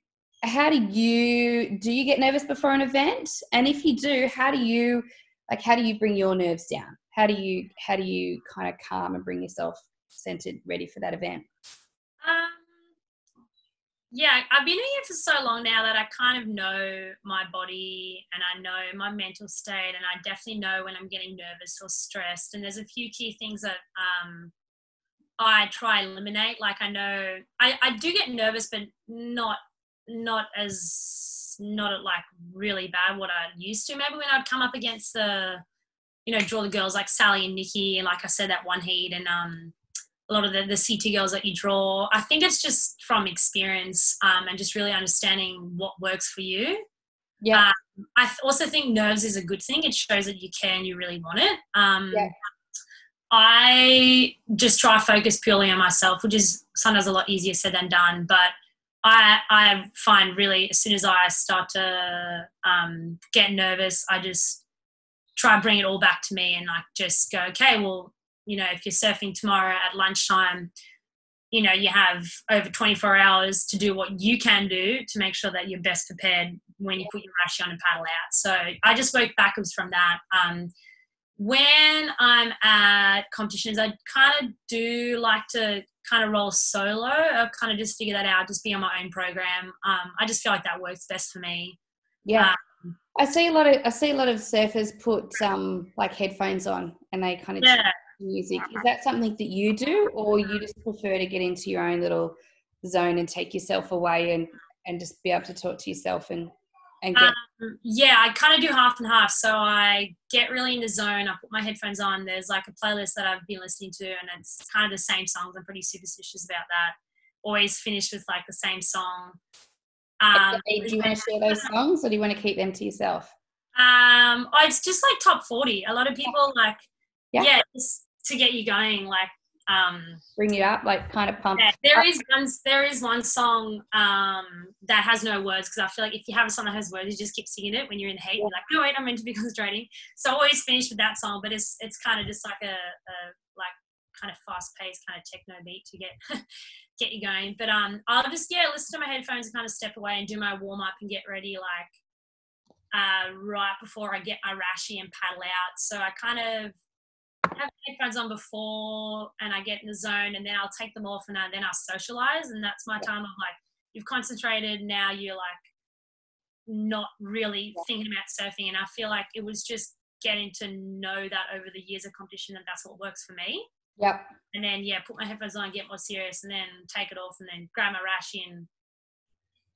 How do you do you get nervous before an event? And if you do, how do you like how do you bring your nerves down? How do you how do you kind of calm and bring yourself centered, ready for that event? Um, yeah, I've been here for so long now that I kind of know my body and I know my mental state, and I definitely know when I'm getting nervous or stressed. And there's a few key things that um, I try eliminate. Like I know I, I do get nervous, but not not as not at like really bad what I used to. Maybe when I'd come up against the you know draw the girls like Sally and Nikki, and like I said that one heat and um a lot of the, the CT girls that you draw. I think it's just from experience um, and just really understanding what works for you. Yeah. I th- also think nerves is a good thing. It shows that you care and you really want it. Um, Yeah. I just try to focus purely on myself, which is sometimes a lot easier said than done. But I, I find really as soon as I start to um, get nervous, I just try and bring it all back to me and like just go, okay, well, you know, if you're surfing tomorrow at lunchtime, you know, you have over 24 hours to do what you can do to make sure that you're best prepared when you put your rashi on and paddle out. So I just work backwards from that. Um, when I'm at competitions, I kind of do like to kind of roll solo. I've kind of just figure that out, just be on my own program. Um, I just feel like that works best for me. Yeah. I see a lot of I see a lot of surfers put um like headphones on and they kind of Yeah. Music. Is that something that you do or you just prefer to get into your own little zone and take yourself away and and just be able to talk to yourself and and get Um, yeah, I kind of do half and half. So I get really in the zone. I put my headphones on. There's like a playlist that I've been listening to, and it's kind of the same songs. I'm pretty superstitious about that. Always finish with like the same song. Um, do you want to share those songs or do you want to keep them to yourself? um, oh, it's just like top 40. A lot of people like, Yeah. yeah, just to get you going. Like, um, Bring you up, like kind of pump. yeah, there is one. There is one song um, that has no words because I feel like if you have a song that has words, you just keep singing it when you're in the heat. You're like, no, wait, I'm meant to be concentrating. So I always finish with that song, but it's it's kind of just like a, a like kind of fast paced kind of techno beat to get get you going. But um, I'll just yeah listen to my headphones and kind of step away and do my warm up and get ready like uh, right before I get my rashi and paddle out. So I kind of have headphones on before and I get in the zone and then I'll take them off and I, then I'll socialize and that's my time. Of like you've concentrated now you're like not really thinking about surfing and I feel like it was just getting to know that over the years of competition and that's what works for me. Yep. and then yeah put my headphones on get more serious and then take it off and then grab my rashi and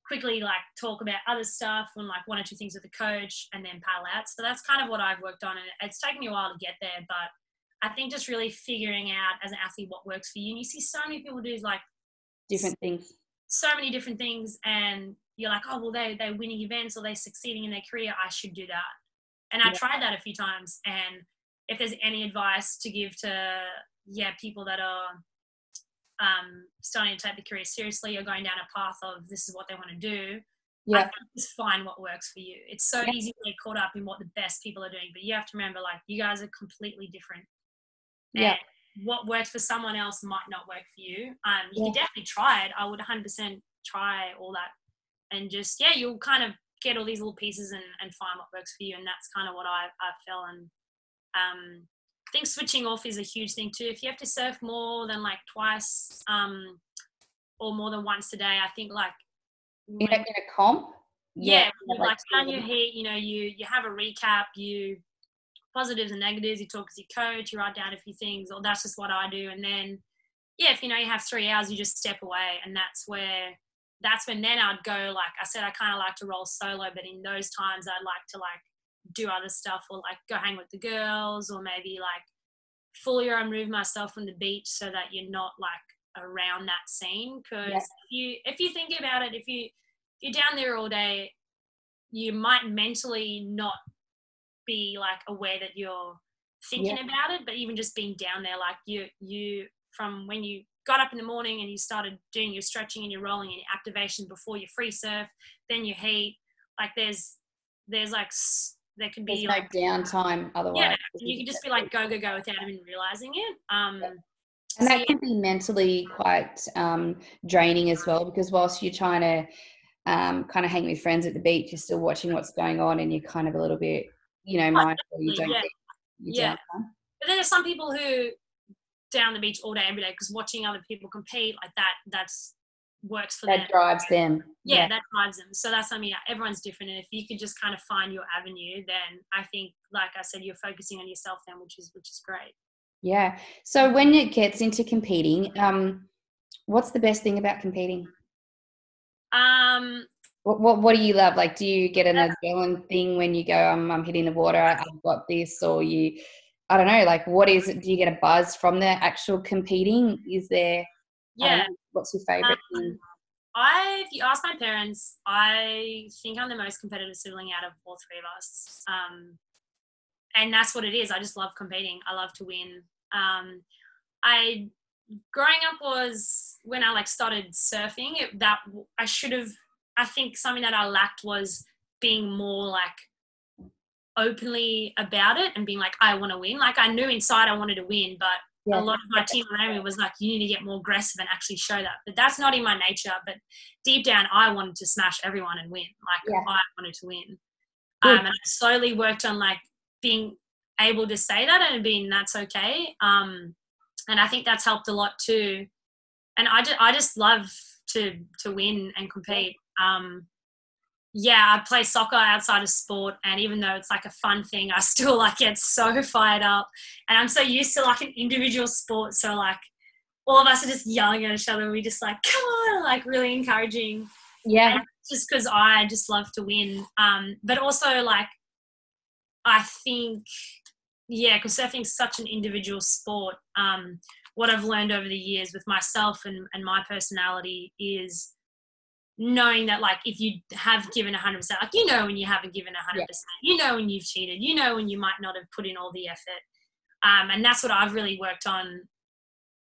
quickly like talk about other stuff and like one or two things with the coach and then paddle out. So that's kind of what I've worked on and it's taken me a while to get there but I think just really figuring out as an athlete what works for you. And you see so many people do like Different things. so many different things, and you're like, oh, well, they, they're winning events or they're succeeding in their career. I should do that. And I Yeah. tried that a few times. And if there's any advice to give to, yeah, people that are um, starting to take the career seriously or going down a path of this is what they want to do, I Yeah. think just find what works for you. It's so Yeah. easy to get caught up in what the best people are doing, but you have to remember, like, you guys are completely different. Yeah. What worked for someone else might not work for you. Um, you Yeah. can definitely try it. I would 100% try all that, and just yeah, you'll kind of get all these little pieces and, and find what works for you. And that's kind of what I, I felt. And um, I think switching off is a huge thing too. If you have to surf more than like twice um, or more than once a day, I think like in a, in a comp, yeah, yeah like plan your heat. You know, you you have a recap. You positives and negatives. You talk with your coach. You write down a few things, or that's just what I do. And then, yeah, if you know you have three hours, you just step away, and that's where that's when then I'd go. Like I said, I kind of like to roll solo, but in those times, I'd like to like do other stuff or like go hang with the girls, or maybe like fully remove myself from the beach so that you're not like around that scene. Because yeah. if you if you think about it, if you if you're down there all day, you might mentally not be like aware that you're thinking yeah. about it but even just being down there like you you from when you got up in the morning and you started doing your stretching and your rolling and your activation before your free surf then your heat like there's there's like there can be there's like no downtime otherwise yeah you can just be like go go go without even realizing it um yeah. and that can be mentally quite um, draining as well because whilst you're trying to um, kind of hang with friends at the beach you're still watching what's going on and you're kind of a little bit you know, mindful you don't yeah. yeah. But then there's some people who down the beach all day every day because watching other people compete like that that's works for them that them. drives them. Yeah, yeah, that drives them. So that's something I everyone's different, and if you can just kind of find your avenue, then I think, like I said, you're focusing on yourself then, which is which is great. Yeah. So when it gets into competing, um, what's the best thing about competing? Um, what, what, what do you love? Like, do you get an adrenaline thing when you go, I'm, I'm hitting the water, I've got this, or you, I don't know, like, what is it? Do you get a buzz from the actual competing? Is there, yeah, know, what's your favorite um, thing? I, if you ask my parents, I think I'm the most competitive sibling out of all three of us. Um, and that's what it is. I just love competing. I love to win. Um, I growing up was when I like started surfing. It, that I should have I think something that I lacked was being more like openly about it and being like, I want to win. Like I knew inside I wanted to win, but yeah. a lot of my team around me was like, you need to get more aggressive and actually show that. But that's not in my nature. But deep down, I wanted to smash everyone and win. Like yeah. I wanted to win. Um, and I slowly worked on like being able to say that and being that's okay. Um, and I think that's helped a lot too. And I just, I just love to to win and compete um, yeah, I play soccer outside of sport, and even though it's like a fun thing, I still like get so fired up, and I'm so used to like an individual sport. So like, all of us are just yelling at each other. And we just like, come on, like really encouraging. Yeah, and just because I just love to win. Um, but also like, I think, yeah, because surfing's such an individual sport. Um, what I've learned over the years with myself and, and my personality is knowing that like if you have given 100% like you know when you haven't given 100% yeah. you know when you've cheated you know when you might not have put in all the effort. Um, and that's what i've really worked on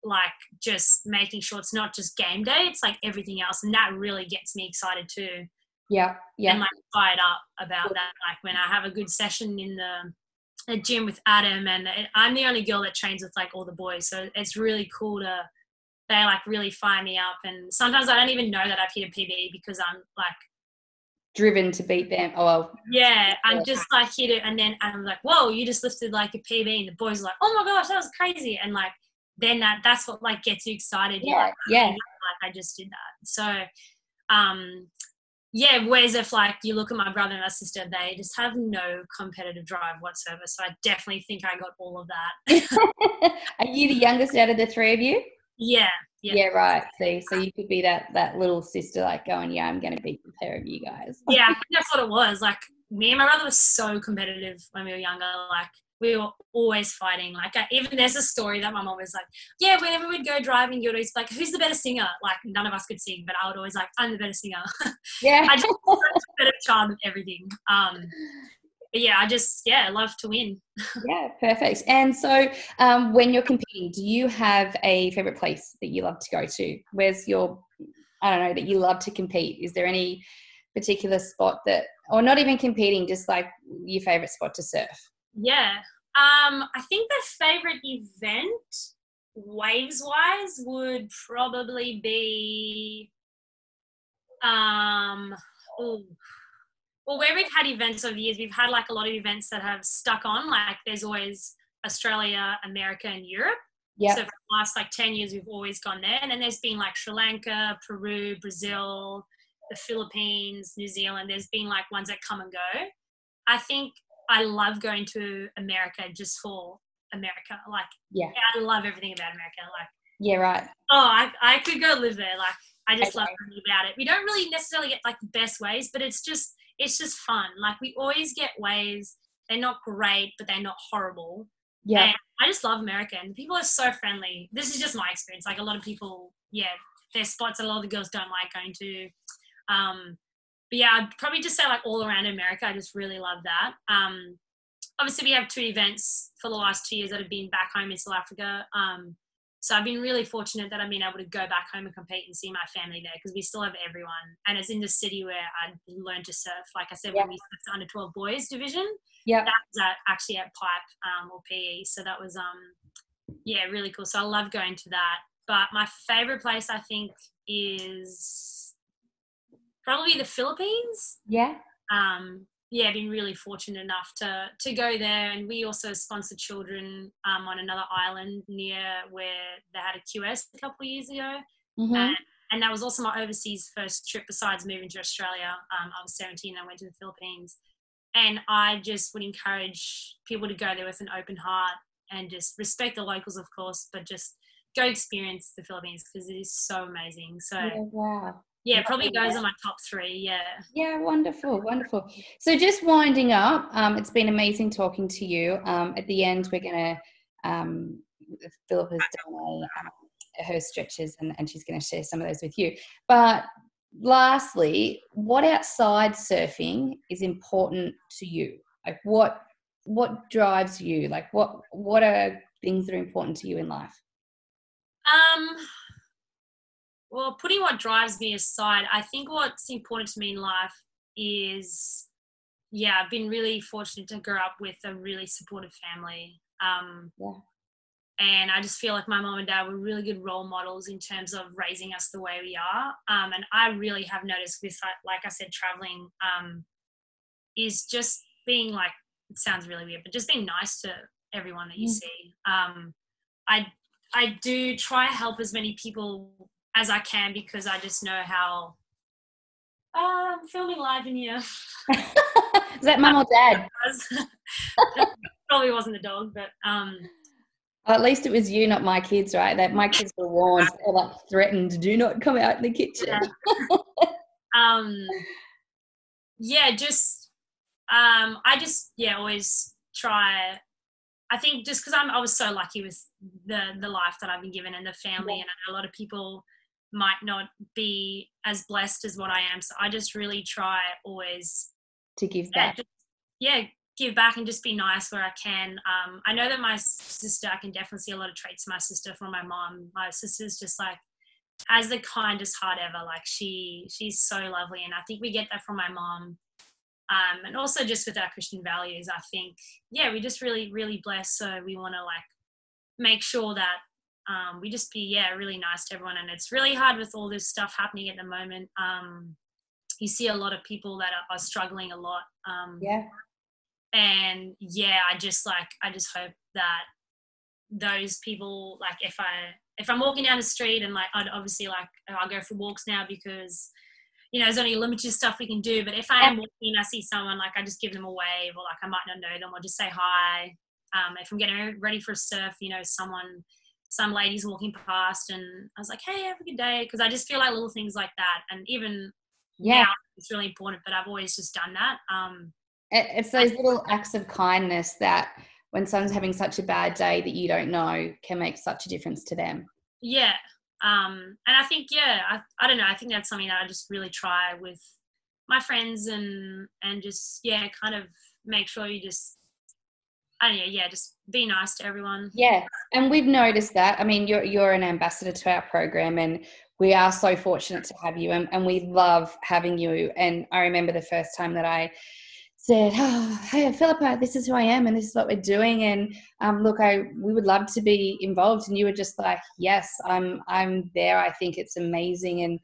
like just making sure it's not just game day it's like everything else and that really gets me excited too. Yeah yeah. And like fired up about that like when i have a good session in the, the gym with adam and i'm the only girl that trains with like all the boys so it's really cool to they like really fire me up. And sometimes I don't even know that I've hit a PB because I'm like driven to beat them. Oh, well. yeah, I'm just like hit it, and then I'm like, whoa, you just lifted like a PB, and the boys are like, oh my gosh, that was crazy, and like then that that's what like gets you excited. Yeah, like, yeah. Like I just did that. So, um, yeah. Whereas if like you look at my brother and my sister, they just have no competitive drive whatsoever. So I definitely think I got all of that. are you the youngest out of the three of you? Yeah, yeah. Yeah, right. See, so you could be that that little sister, like going, "Yeah, I'm going to beat the pair of you guys." yeah, I think that's what it was. Like me and my brother were so competitive when we were younger. Like we were always fighting. Like I, even there's a story that my mom was like, "Yeah, whenever we'd go driving, you'd always be like, who's the better singer?" Like none of us could sing, but I would always like, "I'm the better singer." Yeah, I just a better child with everything. Um, but yeah, I just yeah, love to win. yeah, perfect. And so, um, when you're competing, do you have a favorite place that you love to go to? Where's your I don't know that you love to compete? Is there any particular spot that, or not even competing, just like your favorite spot to surf? Yeah, um, I think the favorite event, waves wise, would probably be um. Oh, well, where we've had events over the years, we've had like a lot of events that have stuck on. Like there's always Australia, America, and Europe. Yeah. So for the last like 10 years, we've always gone there. And then there's been like Sri Lanka, Peru, Brazil, the Philippines, New Zealand. There's been like ones that come and go. I think I love going to America just for America. Like, yeah, I love everything about America. Like, yeah, right. Oh, I, I could go live there. Like, I just okay. love everything about it. We don't really necessarily get like the best ways, but it's just it's just fun. Like we always get waves. They're not great, but they're not horrible. Yeah. And I just love America and people are so friendly. This is just my experience. Like a lot of people, yeah, there's spots that a lot of the girls don't like going to. Um, but yeah, I'd probably just say like all around America. I just really love that. Um, obviously we have two events for the last two years that have been back home in South Africa. Um, so I've been really fortunate that I've been able to go back home and compete and see my family there because we still have everyone. And it's in the city where I learned to surf. Like I said, yeah. when we surfed under 12 boys division, yeah, that was at, actually at Pipe um, or PE. So that was, um, yeah, really cool. So I love going to that. But my favorite place, I think, is probably the Philippines. Yeah. Um, yeah, been really fortunate enough to to go there, and we also sponsored children um, on another island near where they had a QS a couple of years ago, mm-hmm. and, and, that was also my overseas first trip besides moving to Australia. Um, I was 17, I went to the Philippines, and I just would encourage people to go there with an open heart and just respect the locals, of course, but just go experience the Philippines because it is so amazing. So yeah, wow yeah probably goes on my top three yeah. Yeah wonderful wonderful. So just winding up um, it's been amazing talking to you. Um, at the end we're gonna um, philip has done a, um, her stretches and, and she's going to share some of those with you. But lastly what outside surfing is important to you? Like what what drives you? Like what what are things that are important to you in life? Um well, putting what drives me aside, I think what's important to me in life is, yeah, I've been really fortunate to grow up with a really supportive family. Um, yeah. And I just feel like my mom and dad were really good role models in terms of raising us the way we are. Um, and I really have noticed with, like I said, traveling um, is just being like, it sounds really weird, but just being nice to everyone that you mm. see. Um, I I do try to help as many people as I can because I just know how. Uh, I'm filming live in here. Is that mum or dad? probably wasn't the dog, but um. Well, at least it was you, not my kids, right? That my kids were warned. They're like threatened. Do not come out in the kitchen. Yeah. um. Yeah, just um. I just yeah always try. I think just because I'm I was so lucky with the the life that I've been given and the family, yeah. and a lot of people might not be as blessed as what I am. So I just really try always to give back. Yeah, just, yeah give back and just be nice where I can. Um, I know that my sister, I can definitely see a lot of traits my sister from my mom. My sister's just like has the kindest heart ever. Like she, she's so lovely, and I think we get that from my mom. Um, and also just with our Christian values, I think, yeah, we just really, really blessed. So we want to like make sure that um, we just be yeah really nice to everyone and it's really hard with all this stuff happening at the moment. Um, you see a lot of people that are, are struggling a lot um, yeah. and yeah i just like i just hope that those people like if i if i'm walking down the street and like i'd obviously like i'll go for walks now because you know there's only limited stuff we can do but if i am walking i see someone like i just give them a wave or like i might not know them or just say hi. Um, if i'm getting ready for a surf you know someone some ladies walking past and I was like, hey, have a good day. Because I just feel like little things like that. And even yeah, now, it's really important, but I've always just done that. Um, it's those little acts of kindness that when someone's having such a bad day that you don't know can make such a difference to them. Yeah. Um, and I think, yeah, I, I don't know. I think that's something that I just really try with my friends and, and just, yeah, kind of make sure you just and yeah, yeah, just be nice to everyone. Yeah, and we've noticed that. I mean, you're you're an ambassador to our program, and we are so fortunate to have you, and, and we love having you. And I remember the first time that I said, "Oh, hey, Philippa, this is who I am, and this is what we're doing." And um, look, I we would love to be involved, and you were just like, "Yes, I'm I'm there. I think it's amazing." And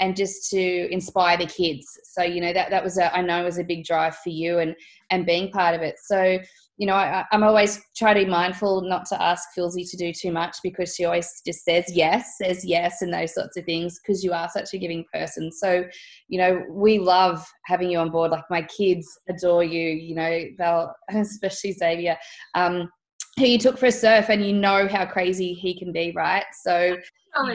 and just to inspire the kids. So you know that that was a I know was a big drive for you and and being part of it. So you know I, am always try to be mindful not to ask Filsy to do too much because she always just says yes, says yes, and those sorts of things because you are such a giving person. So you know we love having you on board. Like my kids adore you. You know they'll especially Xavier. Um, who you took for a surf and you know how crazy he can be, right? So, you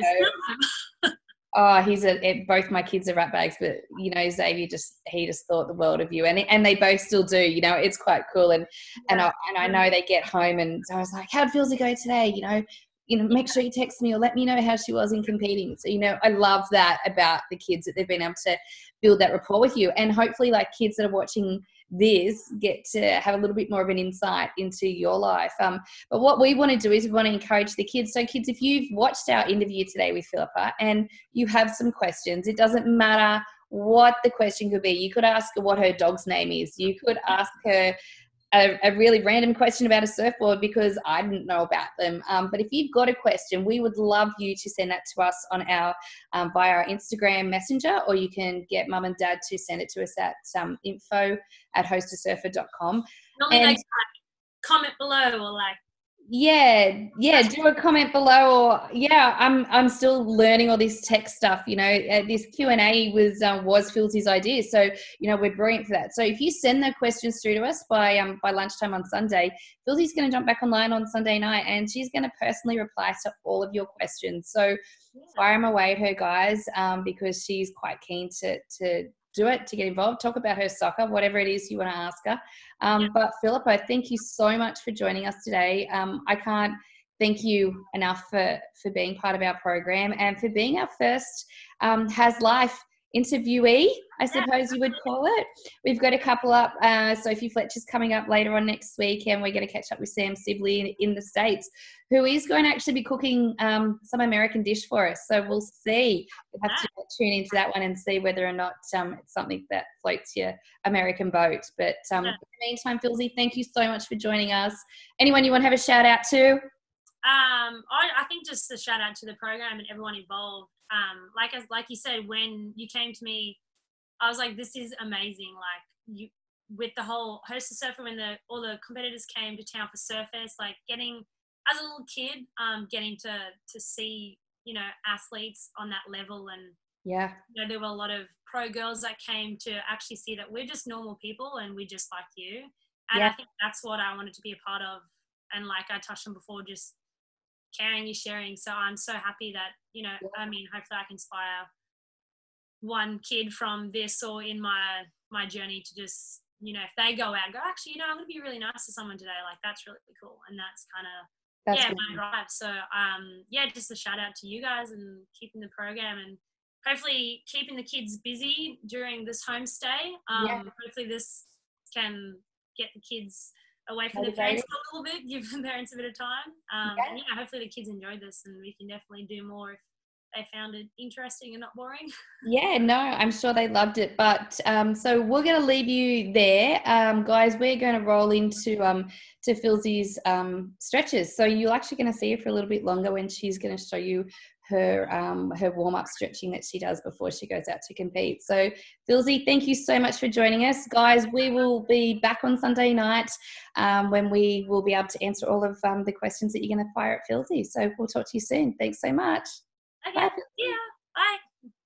know, oh, he's a, both my kids are rat bags, but you know, Xavier just, he just thought the world of you and, and they both still do, you know, it's quite cool. And, and I, and I know they get home and so I was like, how'd Filsy go today? You know, you know, make sure you text me or let me know how she was in competing. So, you know, I love that about the kids that they've been able to build that rapport with you. And hopefully like kids that are watching this get to have a little bit more of an insight into your life. Um, but what we want to do is we want to encourage the kids. So, kids, if you've watched our interview today with Philippa and you have some questions, it doesn't matter what the question could be. You could ask her what her dog's name is. You could ask her a, a, really random question about a surfboard because I didn't know about them. Um, but if you've got a question, we would love you to send that to us on our um, via our Instagram messenger, or you can get mum and dad to send it to us at um, info at hostasurfer.com. Normally, and, comment below or like yeah yeah do a comment below or yeah i'm i'm still learning all this tech stuff you know uh, this q&a was um, was Filsy's idea so you know we're brilliant for that so if you send the questions through to us by um by lunchtime on sunday Filsy's going to jump back online on sunday night and she's going to personally reply to all of your questions so yeah. fire them away at her guys um, because she's quite keen to to do it to get involved, talk about her soccer, whatever it is you want to ask her. Um, yeah. But Philippa, thank you so much for joining us today. Um, I can't thank you enough for, for being part of our program and for being our first um, Has Life interviewee, I suppose you would call it. We've got a couple up. Uh, Sophie Fletcher's coming up later on next week, and we're going to catch up with Sam Sibley in, in the States, who is going to actually be cooking um, some American dish for us. So we'll see. We'll have to tune into that one and see whether or not um, it's something that floats your American boat. But um, in the meantime, Filsy, thank you so much for joining us. Anyone you want to have a shout out to? Um, I, I, think just a shout out to the program and everyone involved. Um, like as like you said, when you came to me, I was like, this is amazing. Like you with the whole host of surfer when the all the competitors came to town for Surfest, like getting as a little kid, um, getting to to see you know athletes on that level and yeah you know there were a lot of pro girls that came to actually see that we're just normal people and we're just like you and yeah. i think that's what i wanted to be a part of and like i touched on before just caring is sharing. So I'm so happy that, you know, yeah. I mean, hopefully I can inspire one kid from this or in my my journey to just, you know, if they go out and go, actually, you know, I'm gonna be really nice to someone today, like that's really cool. And that's kind of yeah, my drive. So um yeah, just a shout out to you guys and keeping the program and hopefully keeping the kids busy during this homestay. Um yeah. hopefully this can get the kids away from the parents a little bit, give the parents a bit of time. Um, yeah. And yeah, hopefully the kids enjoyed this and we can definitely do more if they found it interesting and not boring. Yeah, no, I'm sure they loved it. But um, so we're going to leave you there, um, guys. We're going to roll into um, to Filsy's um, stretches. So you're actually going to see her for a little bit longer when she's going to show you her um, her warm up stretching that she does before she goes out to compete. So, Filsy, thank you so much for joining us, guys. We will be back on Sunday night um, when we will be able to answer all of um, the questions that you're going to fire at Filsy. So, we'll talk to you soon. Thanks so much. Okay. Bye. Yeah. Bye.